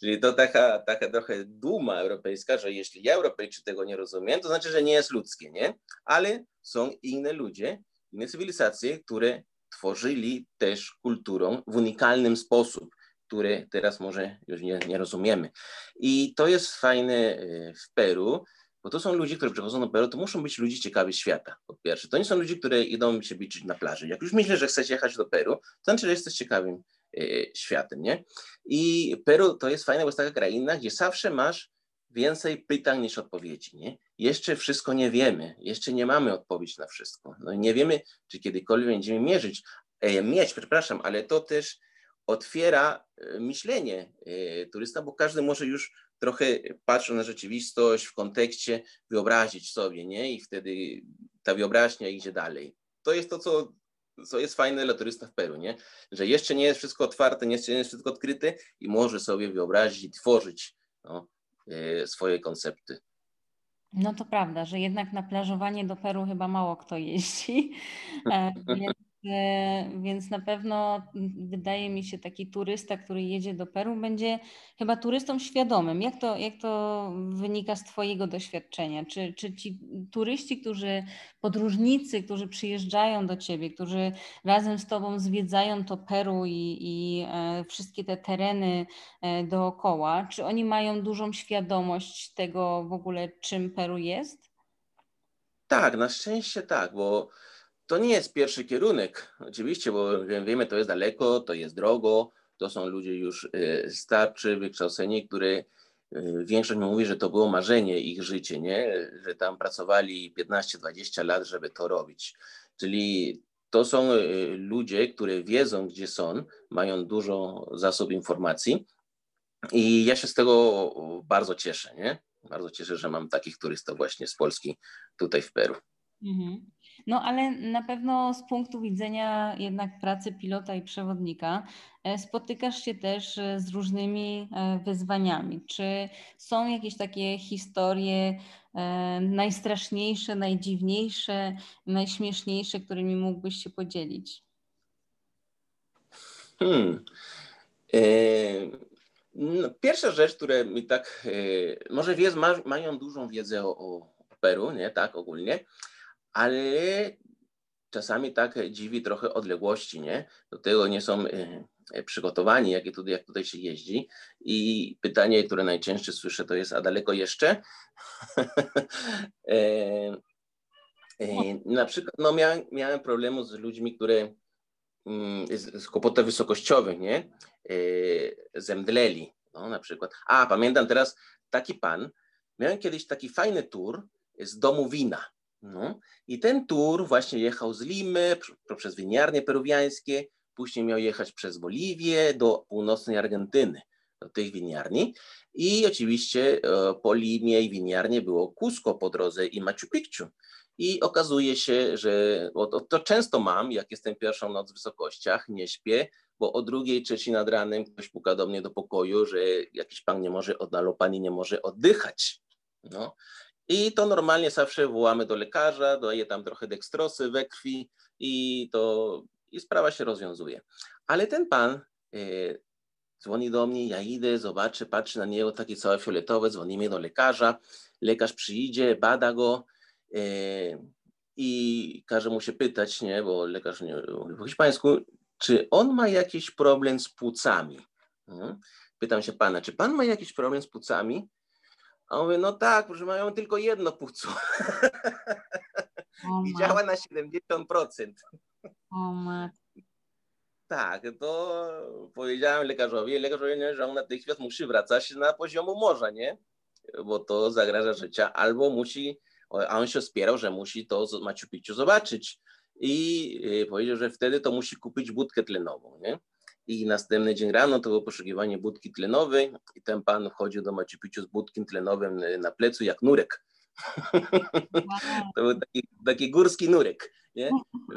Czyli to taka, taka trochę duma europejska, że jeśli ja Europejczyk tego nie rozumiem, to znaczy, że nie jest ludzkie, nie? Ale są inne ludzie, inne cywilizacje, które tworzyli też kulturą w unikalnym sposób, który teraz może już nie, nie rozumiemy. I to jest fajne e, w Peru, bo to są ludzie, którzy przychodzą do Peru, to muszą być ludzie ciekawi świata, po pierwsze. To nie są ludzie, które idą się biczyć na plaży. Jak już myślę, że chcecie jechać do Peru, to znaczy, że jesteś ciekawym e, światem, nie? I Peru to jest fajne, bo jest taka kraina, gdzie zawsze masz więcej pytań niż odpowiedzi, nie? Jeszcze wszystko nie wiemy, jeszcze nie mamy odpowiedzi na wszystko. No i nie wiemy, czy kiedykolwiek będziemy mierzyć, e, mieć, przepraszam, ale to też otwiera e, myślenie e, turysta, bo każdy może już trochę patrząc na rzeczywistość w kontekście wyobrazić sobie, nie? I wtedy ta wyobraźnia idzie dalej. To jest to, co, co jest fajne dla turysta w Peru, nie? Że jeszcze nie jest wszystko otwarte, nie jest wszystko odkryte i może sobie wyobrazić i tworzyć no, e, swoje koncepty. No to prawda, że jednak na plażowanie do Peru chyba mało kto jeździ, *laughs* e, więc więc na pewno wydaje mi się taki turysta, który jedzie do Peru, będzie chyba turystą świadomym. Jak to, jak to wynika z Twojego doświadczenia? Czy, czy ci turyści, którzy, podróżnicy, którzy przyjeżdżają do Ciebie, którzy razem z Tobą zwiedzają to Peru i, i e, wszystkie te tereny e, dookoła, czy oni mają dużą świadomość tego w ogóle, czym Peru jest? Tak, na szczęście tak, bo to nie jest pierwszy kierunek, oczywiście, bo wiemy, to jest daleko, to jest drogo, to są ludzie już y, starczy, wykształceni, które y, większość mi mówi, że to było marzenie ich życie, nie? że tam pracowali 15-20 lat, żeby to robić. Czyli to są y, ludzie, które wiedzą, gdzie są, mają dużo zasób informacji i ja się z tego bardzo cieszę, nie? Bardzo cieszę, że mam takich turystów właśnie z Polski tutaj w Peru. Mhm. No ale na pewno z punktu widzenia jednak pracy pilota i przewodnika e, spotykasz się też e, z różnymi e, wyzwaniami. Czy są jakieś takie historie najstraszniejsze, najdziwniejsze, najśmieszniejsze, którymi mógłbyś się podzielić? Hmm. No, pierwsza rzecz, która mi tak, może wiez, ma, mają dużą wiedzę o, o Peru, nie, tak ogólnie, ale czasami tak dziwi trochę odległości, nie? Do tego nie są e, e, przygotowani, jak tutaj, jak tutaj się jeździ. I pytanie, które najczęściej słyszę, to jest, a daleko jeszcze? *laughs* e, e, na przykład, no miałem, miałem z ludźmi, które mm, z, z kłopotów wysokościowych, nie? E, zemdleli, no na przykład. A, pamiętam teraz taki pan, miałem kiedyś taki fajny tour z domu wina no. I ten tour właśnie jechał z Limy poprzez winiarnie peruwiańskie, później miał jechać przez Boliwię do północnej Argentyny, do tych winiarni. I oczywiście e, po Limie i winiarnie było Cusco po drodze i Machu Picchu. I okazuje się, że to, to często mam, jak jestem pierwszą noc w wysokościach, nie śpię, bo o drugiej, trzeciej nad ranem ktoś puka do mnie do pokoju, że jakiś pan nie może, albo pani nie może oddychać. No. I to normalnie zawsze wołamy do lekarza, daje tam trochę dekstrosy we krwi i to i sprawa się rozwiązuje. Ale ten pan e, dzwoni do mnie, ja idę, zobaczę, patrzy na niego takie całe fioletowe, dzwonimy do lekarza, lekarz przyjdzie, bada go e, i każe mu się pytać, nie, bo lekarz nie mówi po hiszpańsku, czy on ma jakiś problem z płucami? Hmm? Pytam się pana, czy pan ma jakiś problem z płucami? A on mówi, no tak, proszę, mają tylko jedno płuco. *laughs* I działa na 70%. O matko. Tak, to powiedziałem lekarzowi, lekarz powiedział, że on natychmiast musi wracać na poziomu morza, nie? Bo to zagraża życia, albo musi, a on się spierał, że musi to Machu Picchu zobaczyć i y, powiedział, że wtedy to musi kupić budkę tlenową, nie? I następny dzień rano to było poszukiwanie budki tlenowej i ten pan wchodził do Machu Picchu z budkiem tlenowym na plecu jak nurek. *laughs* To był taki, taki górski nurek nie?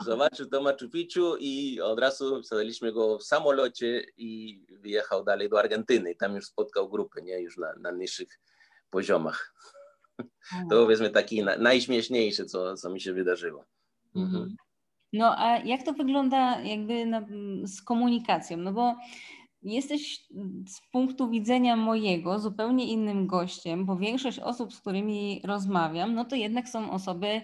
Zobaczył to Machu Picchu i od razu wsadziliśmy go w samolocie i wyjechał dalej do Argentyny. Tam już spotkał grupę, nie? Już na, na niższych poziomach. *laughs* To powiedzmy taki na, najśmieszniejsze, co, co mi się wydarzyło. Mhm. No a jak to wygląda jakby na, z komunikacją? No bo jesteś z punktu widzenia mojego zupełnie innym gościem, bo większość osób, z którymi rozmawiam, no to jednak są osoby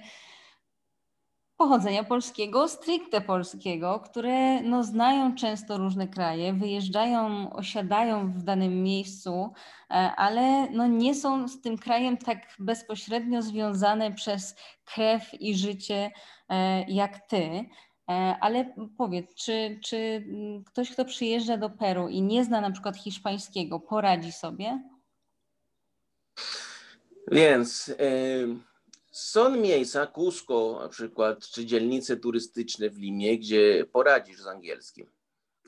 pochodzenia polskiego, stricte polskiego, które no, znają często różne kraje, wyjeżdżają, osiadają w danym miejscu, e, ale no, nie są z tym krajem tak bezpośrednio związane przez krew i życie e, jak ty. E, ale powiedz, czy, czy ktoś, kto przyjeżdża do Peru i nie zna na przykład hiszpańskiego, poradzi sobie? Więc. Y są miejsca, Cusco na przykład, czy dzielnice turystyczne w Limie, gdzie poradzisz z angielskim.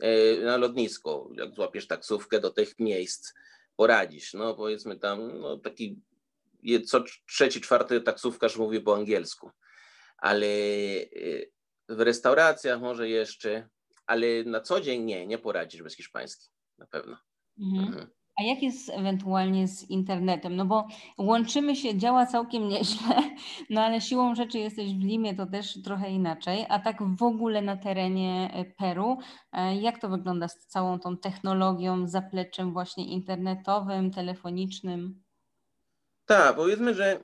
E, na lotnisko, jak złapiesz taksówkę do tych miejsc, poradzisz. No powiedzmy tam, no taki co trzeci, czwarty taksówkarz mówi po angielsku. Ale e, w restauracjach może jeszcze, ale na co dzień nie, nie poradzisz bez hiszpański, na pewno. Mhm. Mhm. A jak jest ewentualnie z internetem? No bo łączymy się, działa całkiem *laughs* nieźle, no ale siłą rzeczy jesteś w Limie, to też trochę inaczej. A tak w ogóle na terenie e, Peru, e, jak to wygląda z całą tą technologią, zapleczem właśnie internetowym, telefonicznym? Tak, powiedzmy, że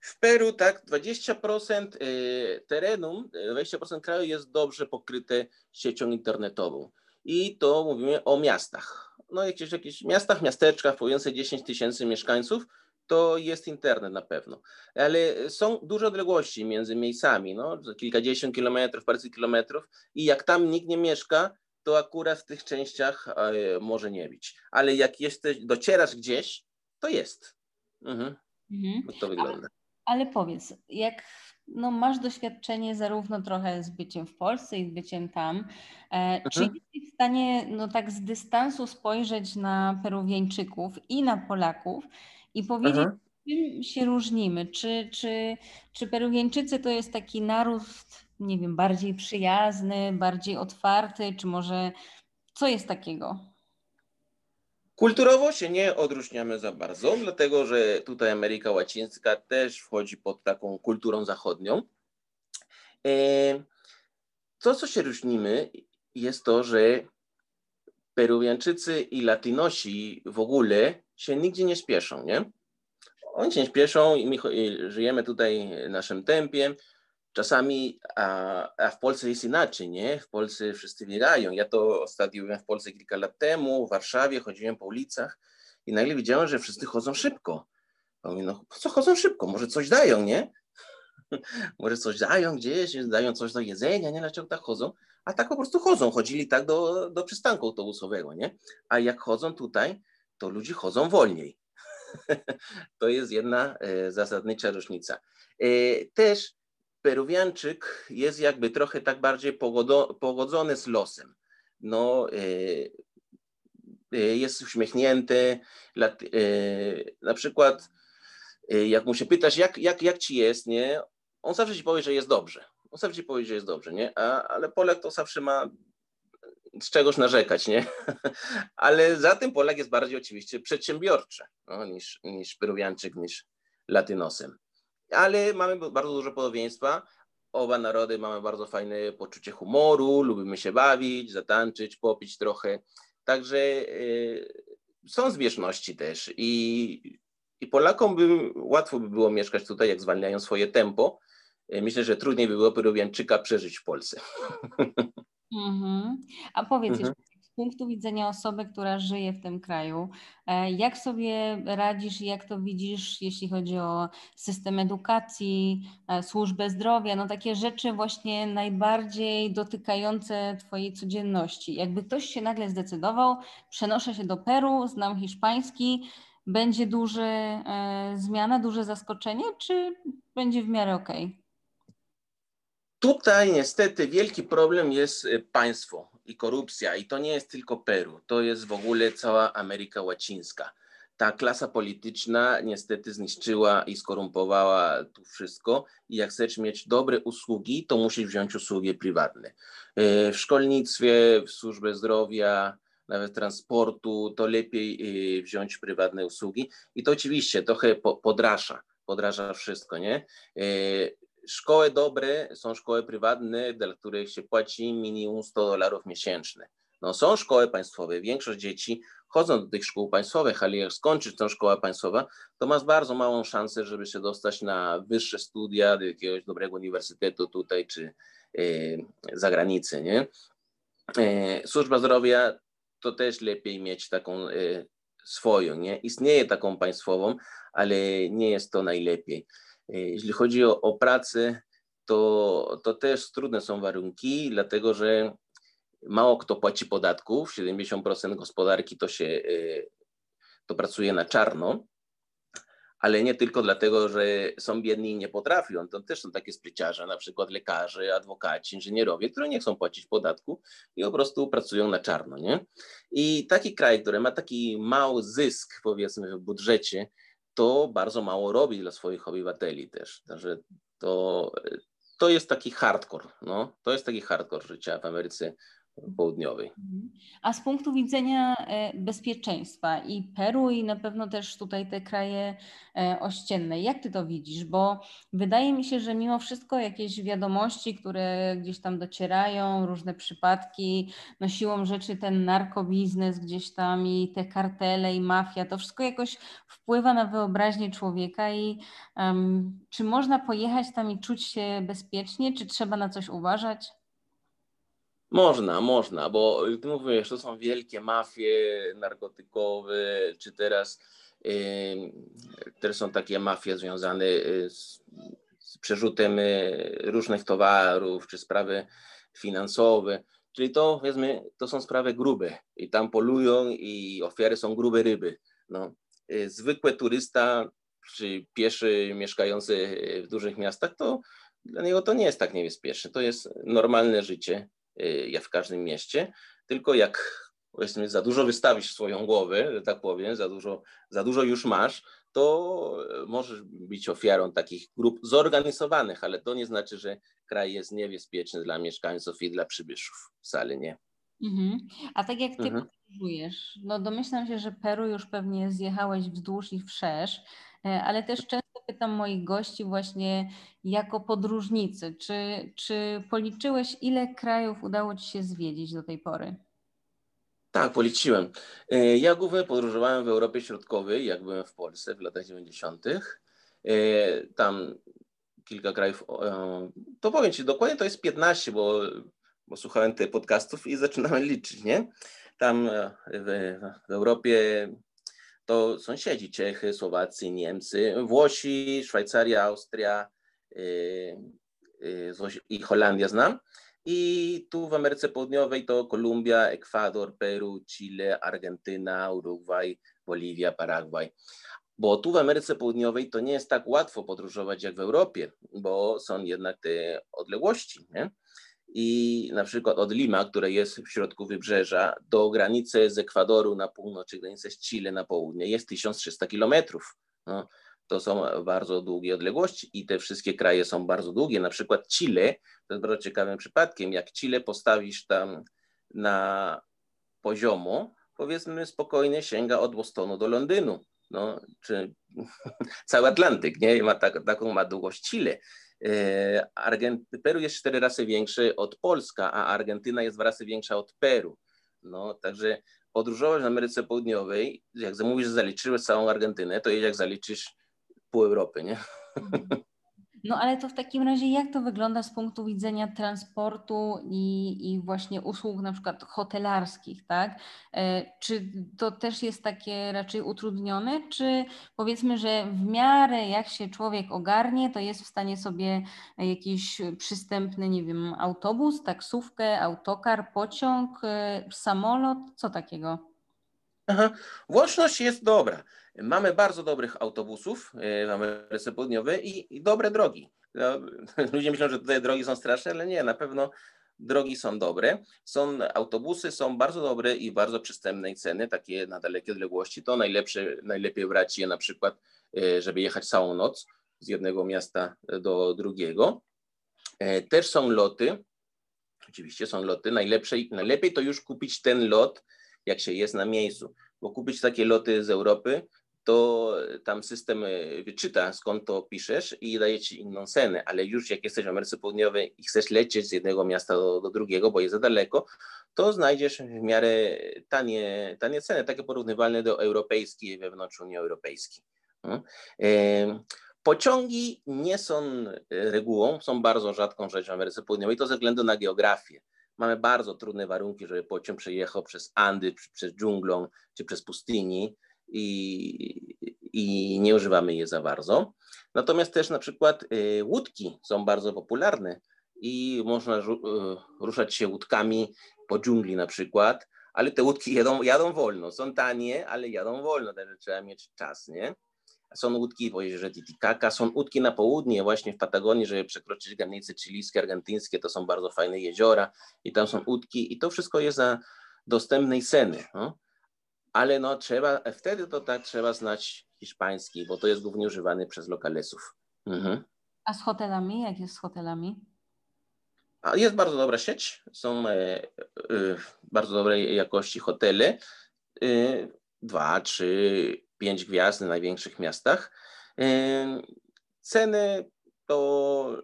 w Peru tak 20% e, terenu, 20% kraju jest dobrze pokryte siecią internetową. I to mówimy o miastach no jakieś, jakichś miastach, miasteczkach pojące 10 tysięcy mieszkańców, to jest internet na pewno. Ale są duże odległości między miejscami, no, kilkadziesiąt kilometrów, paręset kilometrów i jak tam nikt nie mieszka, to akurat w tych częściach e, może nie być. Ale jak jesteś, docierasz gdzieś, to jest. Mhm. Mhm. Tak to wygląda. Ale, ale powiedz, jak no, masz doświadczenie zarówno trochę z byciem w Polsce i z byciem tam. E, czy mhm. jesteś w stanie no, tak z dystansu spojrzeć na Peruwieńczyków i na Polaków i powiedzieć, mhm. czym się różnimy? Czy, czy, czy Peruwieńczycy to jest taki naród, nie wiem, bardziej przyjazny, bardziej otwarty, czy może co jest takiego? Kulturowo się nie odróżniamy za bardzo, dlatego że tutaj Ameryka Łacińska też wchodzi pod taką kulturą zachodnią. E, to, co się różnimy, jest to, że Peruwianczycy i Latynosi w ogóle się nigdzie nie spieszą, nie? Oni się nie spieszą i my żyjemy tutaj naszym tempie. Czasami, a, a, w Polsce jest inaczej, nie? W Polsce wszyscy biegają. Ja to ostatnio byłem w Polsce kilka lat temu, w Warszawie, chodziłem po ulicach i nagle widziałem, że wszyscy chodzą szybko. mówię, no co chodzą szybko? Może coś dają, nie? *laughs* Może coś dają gdzieś, dają coś do jedzenia, nie? Dlaczego tak chodzą? A tak po prostu chodzą. Chodzili tak do, do przystanku autobusowego, nie? A jak chodzą tutaj, to ludzie chodzą wolniej. *laughs* to jest jedna e, zasadnicza różnica. E, też Peruwianczyk jest jakby trochę tak bardziej pogodzony z losem. No, y, y, jest uśmiechnięty. Y, na przykład, jak mu się pytasz, jak, jak, jak ci jest, nie? On zawsze ci powie, że jest dobrze. On zawsze ci powie, że jest dobrze, nie? A, ale Polek to zawsze ma z czegoś narzekać, nie? *laughs* ale za tym Polak jest bardziej oczywiście przedsiębiorczy no, niż, niż Peruwianczyk, niż Latynosem ale mamy bardzo dużo podobieństwa. Oba narody mamy bardzo fajne poczucie humoru, lubimy się bawić, zatańczyć, popić trochę. Także y, są zbieżności też i, i Polakom by, łatwo by było mieszkać tutaj, jak zwalniają swoje tempo. Y, myślę, że trudniej by było Peruwianczyka przeżyć w Polsce. *laughs* Mm -hmm. A powiedz mhm. jeszcze, punktu widzenia osoby, która żyje w tym kraju, e, jak sobie radzisz i jak to widzisz, jeśli chodzi o system edukacji, e, służbę zdrowia, no takie rzeczy właśnie najbardziej dotykające Twojej codzienności. Jakby ktoś się nagle zdecydował, przenoszę się do Peru, znam hiszpański, będzie duży e, zmiana, duże zaskoczenie, czy będzie w miarę? Okay? Tutaj niestety wielki problem jest y, państwo i korupcja i to nie jest tylko Peru, to jest w ogóle cała Ameryka Łacińska. Ta klasa polityczna niestety zniszczyła i skorumpowała tu wszystko i jak chcesz mieć dobre usługi, to musisz wziąć usługi prywatne. Y, w szkolnictwie, w służbie zdrowia, nawet transportu, to lepiej y, wziąć prywatne usługi i to oczywiście trochę podraża, podraża wszystko, nie? Szkoły dobre są szkoły prywatne, dla których się płaci minimum 100 dolarów miesięcznie. No, są szkoły państwowe, większość dzieci chodzą do tych szkół państwowych, ale jak skończysz tę szkołę państwową, to masz bardzo małą szansę, żeby się dostać na wyższe studia do jakiegoś dobrego uniwersytetu tutaj czy e, za granicę, nie? E, służba zdrowia to też lepiej mieć taką e, swoją, nie? Istnieje taką państwową, ale nie jest to najlepiej. E, jeśli chodzi o, o pracę, to, to też trudne są warunki, dlatego że mało kto płaci podatków, 70% gospodarki to się e, to pracuje na czarno, ale nie tylko dlatego, że są biedni i nie potrafią. To też są takie spryciarze, na przykład lekarze, adwokaci, inżynierowie, którzy nie chcą płacić podatku i po prostu pracują na czarno. Nie? I taki kraj, który ma taki mały zysk, powiedzmy, w budżecie, to bardzo mało robi dla swoich obywateli też. Także to, to jest taki hardcore, no. To jest taki hardcore życia w Ameryce Południowej. A z punktu widzenia e, bezpieczeństwa i Peru i na pewno też tutaj te kraje e, ościenne, jak ty to widzisz? Bo wydaje mi się, że mimo wszystko jakieś wiadomości, które gdzieś tam docierają, różne przypadki, no siłą rzeczy ten narkobiznes gdzieś tam i te kartele i mafia, to wszystko jakoś wpływa na wyobraźnię człowieka i um, czy można pojechać tam i czuć się bezpiecznie, czy trzeba na coś uważać? Można, można, bo ty mówisz, to są wielkie mafie narkotykowe, czy teraz yy, są takie mafie związane y, z, z przerzutem y, różnych towarów, czy sprawy finansowe. Czyli to, powiedzmy, to są sprawy grube i tam polują i ofiary są grube ryby. No. Y, zwykły turysta czy pieszy mieszkający w dużych miastach, to dla niego to nie jest tak niebezpieczne. To jest normalne życie jak w każdym mieście, tylko jak powiedzmy za dużo wystawisz swoją głowę, że tak powiem, za dużo, za dużo już masz, to możesz być ofiarą takich grup zorganizowanych, ale to nie znaczy, że kraj jest niebezpieczny dla mieszkańców i dla przybyszów. Wcale nie. Mhm. A tak jak ty mhm. podróżujesz, no domyślam się, że Peru już pewnie zjechałeś wzdłuż i wszerz, e, ale też często pytam moich gości właśnie jako podróżnicy, czy, czy policzyłeś, ile krajów udało Ci się zwiedzić do tej pory? Tak, policzyłem. E, ja głównie podróżowałem w Europie Środkowej, jak byłem w Polsce w latach 90. E, tam kilka krajów, e, to powiem Ci, dokładnie to jest 15, bo, bo słuchałem tych podcastów i zaczynałem liczyć, nie? Tam w, w Europie to sąsiedzi Czechy, Słowacy, Niemcy, Włosi, Szwajcaria, Austria yy, yy, i Holandia znam. I tu w Ameryce Południowej to Kolumbia, Ekwador, Peru, Chile, Argentyna, Urugwaj, Boliwia, Paragwaj. Bo tu w Ameryce Południowej to nie jest tak łatwo podróżować jak w Europie, bo są jednak te odległości. Nie? I na przykład od Lima, które jest w środku wybrzeża, do granicy z Ekwadoru na północ, czy granicy z Chile na południe jest 1300 kilometrów. No, to są bardzo długie odległości i te wszystkie kraje są bardzo długie. Na przykład Chile, to jest bardzo ciekawym przypadkiem, jak Chile postawisz tam na poziomo, powiedzmy spokojnie sięga od Bostonu do Londynu, no, czy *laughs* cały Atlantyk, nie? Ma tak, taką ma długość Chile. E, Peru jest cztery razy większy od Polska, a Argentyna jest dwa razy większa od Peru. No, także podróżować w Ameryce Południowej, jak zamówisz, zaliczyłeś całą Argentynę, to jak zaliczysz pół Europy, nie? No ale to w takim razie jak to wygląda z punktu widzenia transportu i, i właśnie usług na przykład hotelarskich, tak? E, czy to też jest takie raczej utrudnione, czy powiedzmy, że w miarę jak się człowiek ogarnie, to jest w stanie sobie jakiś przystępny, nie wiem, autobus, taksówkę, autokar, pociąg, e, samolot, co takiego? Aha. Łączność jest dobra. Mamy bardzo dobrych autobusów e, w Ameryce Południowej i, i dobre drogi. No, *laughs* ludzie myślą, że tutaj drogi są straszne, ale nie, na pewno drogi są dobre. Są autobusy, są bardzo dobre i bardzo przystępnej ceny, takie na dalekie odległości. To najlepsze, najlepiej brać je na przykład, e, żeby jechać całą noc z jednego miasta do drugiego. E, też są loty, oczywiście są loty. Najlepsze, najlepiej to już kupić ten lot, jak się jest na miejscu, bo kupić takie loty z Europy to tam system e, wyczyta, skąd to piszesz i daje ci inną cenę, ale już jak jesteś w Ameryce Południowej i chcesz lecieć z jednego miasta do, do drugiego, bo jest za daleko, to znajdziesz w miarę tanie, tanie ceny, takie porównywalne do europejskiej wewnątrz Unii Europejskiej. No. Pociągi nie są regułą, są bardzo rzadką rzeczą w Ameryce Południowej, to ze względu na geografię. Mamy bardzo trudne warunki, żeby pociąg przejechał przez Andy, przez dżunglą czy przez pustyni i, i nie używamy je za bardzo. Natomiast też na przykład y, łódki są bardzo popularne i można y, ruszać się łódkami po dżungli na przykład, ale te łódki jadą, jadą wolno, są tanie, ale jadą wolno, także trzeba mieć czas, nie? Są łódki w jeziorze Titicaca, są łódki na południe, właśnie w Patagonii, żeby przekroczyć granice chilijskie, argentyńskie, to są bardzo fajne jeziora i tam są łódki i to wszystko jest za dostępnej ceny. No? ale no trzeba, wtedy to tak trzeba znać hiszpański, bo to jest głównie używany przez lokalesów. Mhm. A z hotelami? Jak jest z hotelami? A jest bardzo dobra sieć, są e, e, bardzo dobrej jakości hotele, e, dwa, trzy, pięć gwiazd w największych miastach. E, ceny to,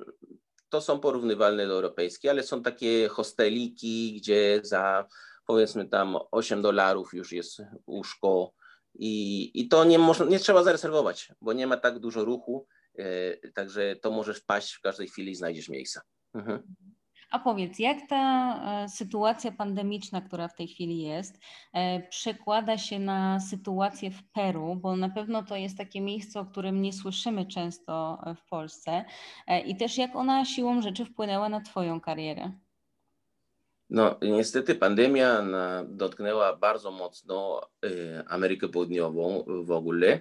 to są porównywalne do europejskie, ale są takie hosteliki, gdzie za powiedzmy tam 8 dolarów już jest łóżko i, i to nie, można, nie trzeba zarezerwować, bo nie ma tak dużo ruchu, e, także to możesz wpaść w każdej chwili i znajdziesz miejsca. Mhm. A powiedz, jak ta e, sytuacja pandemiczna, która w tej chwili jest, e, przekłada się na sytuację w Peru, bo na pewno to jest takie miejsce, o którym nie słyszymy często w Polsce, i też jak ona siłą rzeczy wpłynęła na Twoją karierę? No, niestety pandemia dotknęła bardzo mocno Amerykę Południową w ogóle.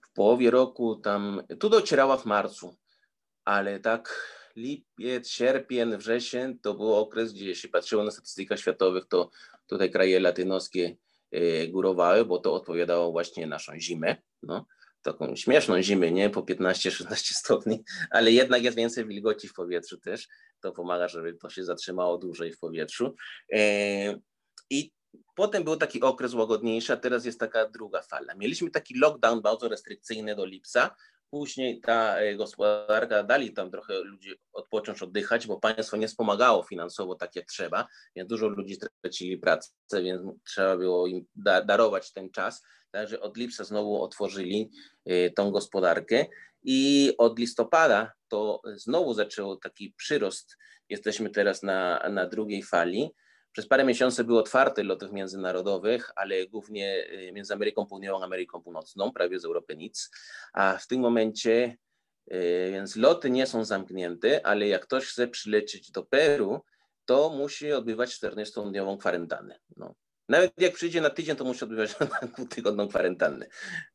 W połowie roku tam, tu docierała w marcu, ale tak lipiec, sierpień, wrzesień to był okres, gdzie się patrzyło na statystykach światowych, to tutaj kraje latynoskie y, górowały, bo to odpowiadało właśnie naszą zimę. No taką śmieszną zimę, nie? Po 15-16 *laughs* stopni, ale jednak jest więcej wilgoci w powietrzu też. To pomaga, żeby to się zatrzymało dłużej w powietrzu. E, I potem był taki okres łagodniejszy, a teraz jest taka druga fala. Mieliśmy taki lockdown bardzo restrykcyjny do lipca, Później ta e, gospodarka dali tam trochę ludzi odpocząć, oddychać, bo państwo nie wspomagało finansowo tak jak trzeba, więc dużo ludzi stracili pracę, więc trzeba było im darować ten czas. Także od lipca znowu otworzyli e, tą gospodarkę i od listopada to znowu zaczął taki przyrost. Jesteśmy teraz na, na drugiej fali. Przez parę miesięcy były otwarte lotów międzynarodowych, ale głównie y, między Ameryką Południową a Ameryką Północną, prawie z Europy nic. A w tym momencie, y, więc loty nie są zamknięte, ale jak ktoś chce przylecieć do Peru, to musi odbywać 14-dniową kwarantannę. No. Nawet jak przyjdzie na tydzień, to musi odbywać *laughs* dwutygodniową kwarantannę.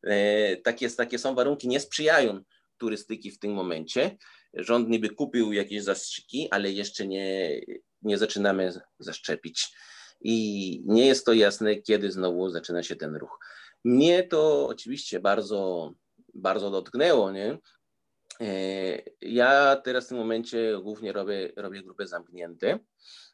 E, takie, takie są warunki, nie sprzyjają turystyki w tym momencie. Rząd niby kupił jakieś zastrzyki, ale jeszcze nie, nie zaczynamy zaszczepić. I nie jest to jasne, kiedy znowu zaczyna się ten ruch. Mnie to oczywiście bardzo, bardzo dotknęło, nie? E, ja teraz w tym momencie głównie robię, robię grupy zamknięte.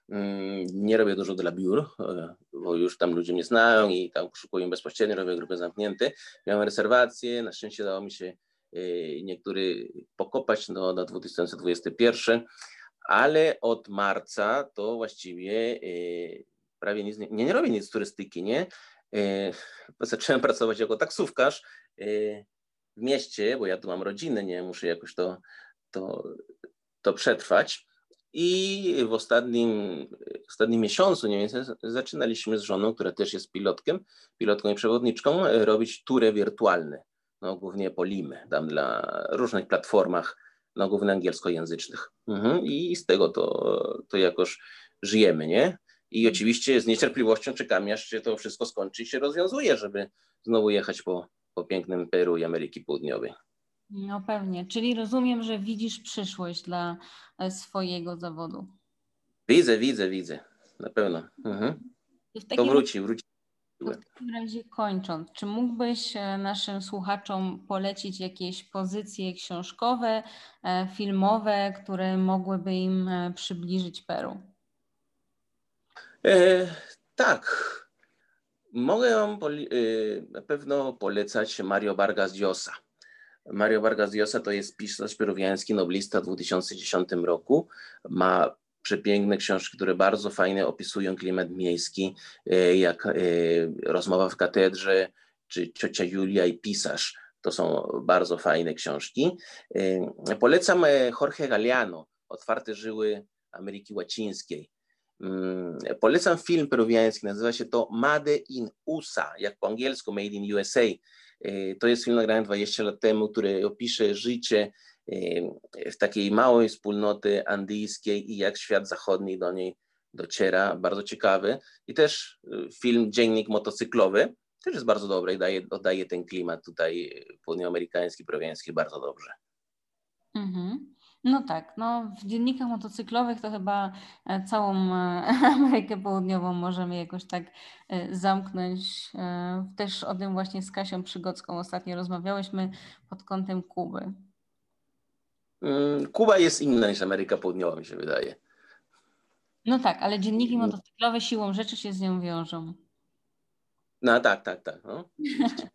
Mm, nie robię dużo dla biur, e, bo już tam ludzie mnie znają i tam szukują bezpośrednio, robię grupy zamknięte. Miałem rezerwacje, na szczęście dało mi się e, niektóry pokopać do, do 2021 ale od marca to właściwie e, prawie nic, nie, nie robię nic z turystyki, nie? E, *laughs* zacząłem pracować jako taksówkarz e, w mieście, bo ja tu mam rodzinę, nie muszę jakoś to to, to przetrwać. I w ostatnim, ostatnim miesiącu, nie wiem, zaczynaliśmy z żoną, która też jest pilotkiem, pilotką i przewodniczką, robić tury wirtualne, no, głównie po Limy, tam dla różnych platformach, no, głównie angielskojęzycznych. Mhm. I z tego to, to jakoś żyjemy, nie? I oczywiście z niecierpliwością czekamy, aż się to wszystko skończy i się rozwiązuje, żeby znowu jechać po, po pięknym Peru i Ameryki Południowej. No pewnie. Czyli rozumiem, że widzisz przyszłość dla e, swojego zawodu. Widzę, widzę, widzę. Na pewno. Mhm. To wróci, wróci. W takim razie kończąc, czy mógłbyś e, naszym słuchaczom polecić jakieś pozycje książkowe, e, filmowe, które mogłyby im przybliżyć Peru? E, tak. Mogę na pewno polecać Mario Vargas Llosa. Mario Vargas Llosa to jest pisarz peruwiański, noblista w 2010 roku. Ma przepiękne książki, które bardzo fajnie opisują klimat miejski, e, jak e, Rozmowa w katedrze, czy Ciocia Julia i Pisarz. To są bardzo fajne książki. E, polecam Jorge Galeano, Otwarte żyły Ameryki Łacińskiej. Mm, polecam film peruwiański, nazywa się to Made in USA, jak po angielsku Made in USA. To jest film nagrany 20 lat temu, który opisze życie w takiej małej wspólnoty andyjskiej i jak świat zachodni do niej dociera. Bardzo ciekawy. I też e, film Dziennik motocyklowy, też jest bardzo dobry i daje, oddaje ten klimat tutaj południoamerykański, peruwiański bardzo dobrze. Mhm. No tak, no w dziennikach motocyklowych to chyba e, całą e, *laughs* Amerykę Południową możemy jakoś tak e, zamknąć. Też o tym właśnie z Kasią Przygodzką ostatnio rozmawiałyśmy pod kątem Kuby. Mm, Kuba jest inna niż Ameryka Południowa, mi się wydaje. No tak, ale dzienniki motocyklowe siłą rzeczy się z nią wiążą. No tak, tak, tak. No. *laughs*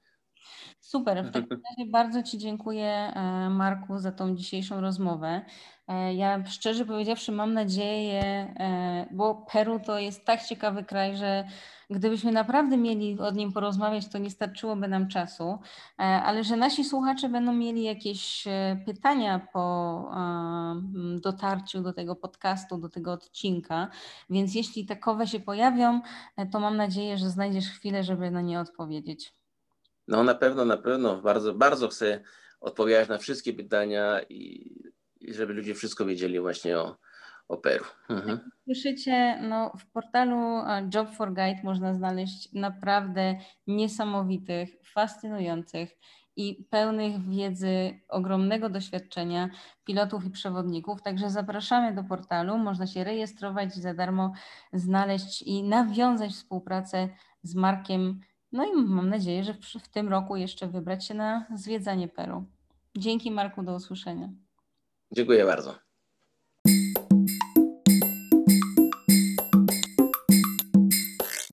Super. W *laughs* takim razie bardzo Ci dziękuję, e, Marku, za tą dzisiejszą rozmowę. E, ja szczerze powiedziawszy, mam nadzieję, e, bo Peru to jest tak ciekawy kraj, że gdybyśmy naprawdę mieli o nim porozmawiać, to nie starczyłoby nam czasu, ale że nasi słuchacze będą mieli jakieś pytania po dotarciu do tego podcastu, do tego odcinka, więc jeśli takowe się pojawią, to mam nadzieję, że znajdziesz chwilę, żeby na nie odpowiedzieć. No na pewno, na pewno. Bardzo, bardzo chcę odpowiadać na wszystkie pytania i, i żeby ludzie wszystko wiedzieli właśnie o, o Peru. Mhm. Słyszycie, no, w portalu Job for Guide można znaleźć naprawdę niesamowitych, fascynujących i pełnych wiedzy, ogromnego doświadczenia pilotów i przewodników. Także zapraszamy do portalu. Można się rejestrować za darmo, znaleźć i nawiązać współpracę z Markiem no i mam nadzieję, że w, tym roku jeszcze wybrać się na zwiedzanie Peru. Dzięki Marku, do usłyszenia. Dziękuję bardzo.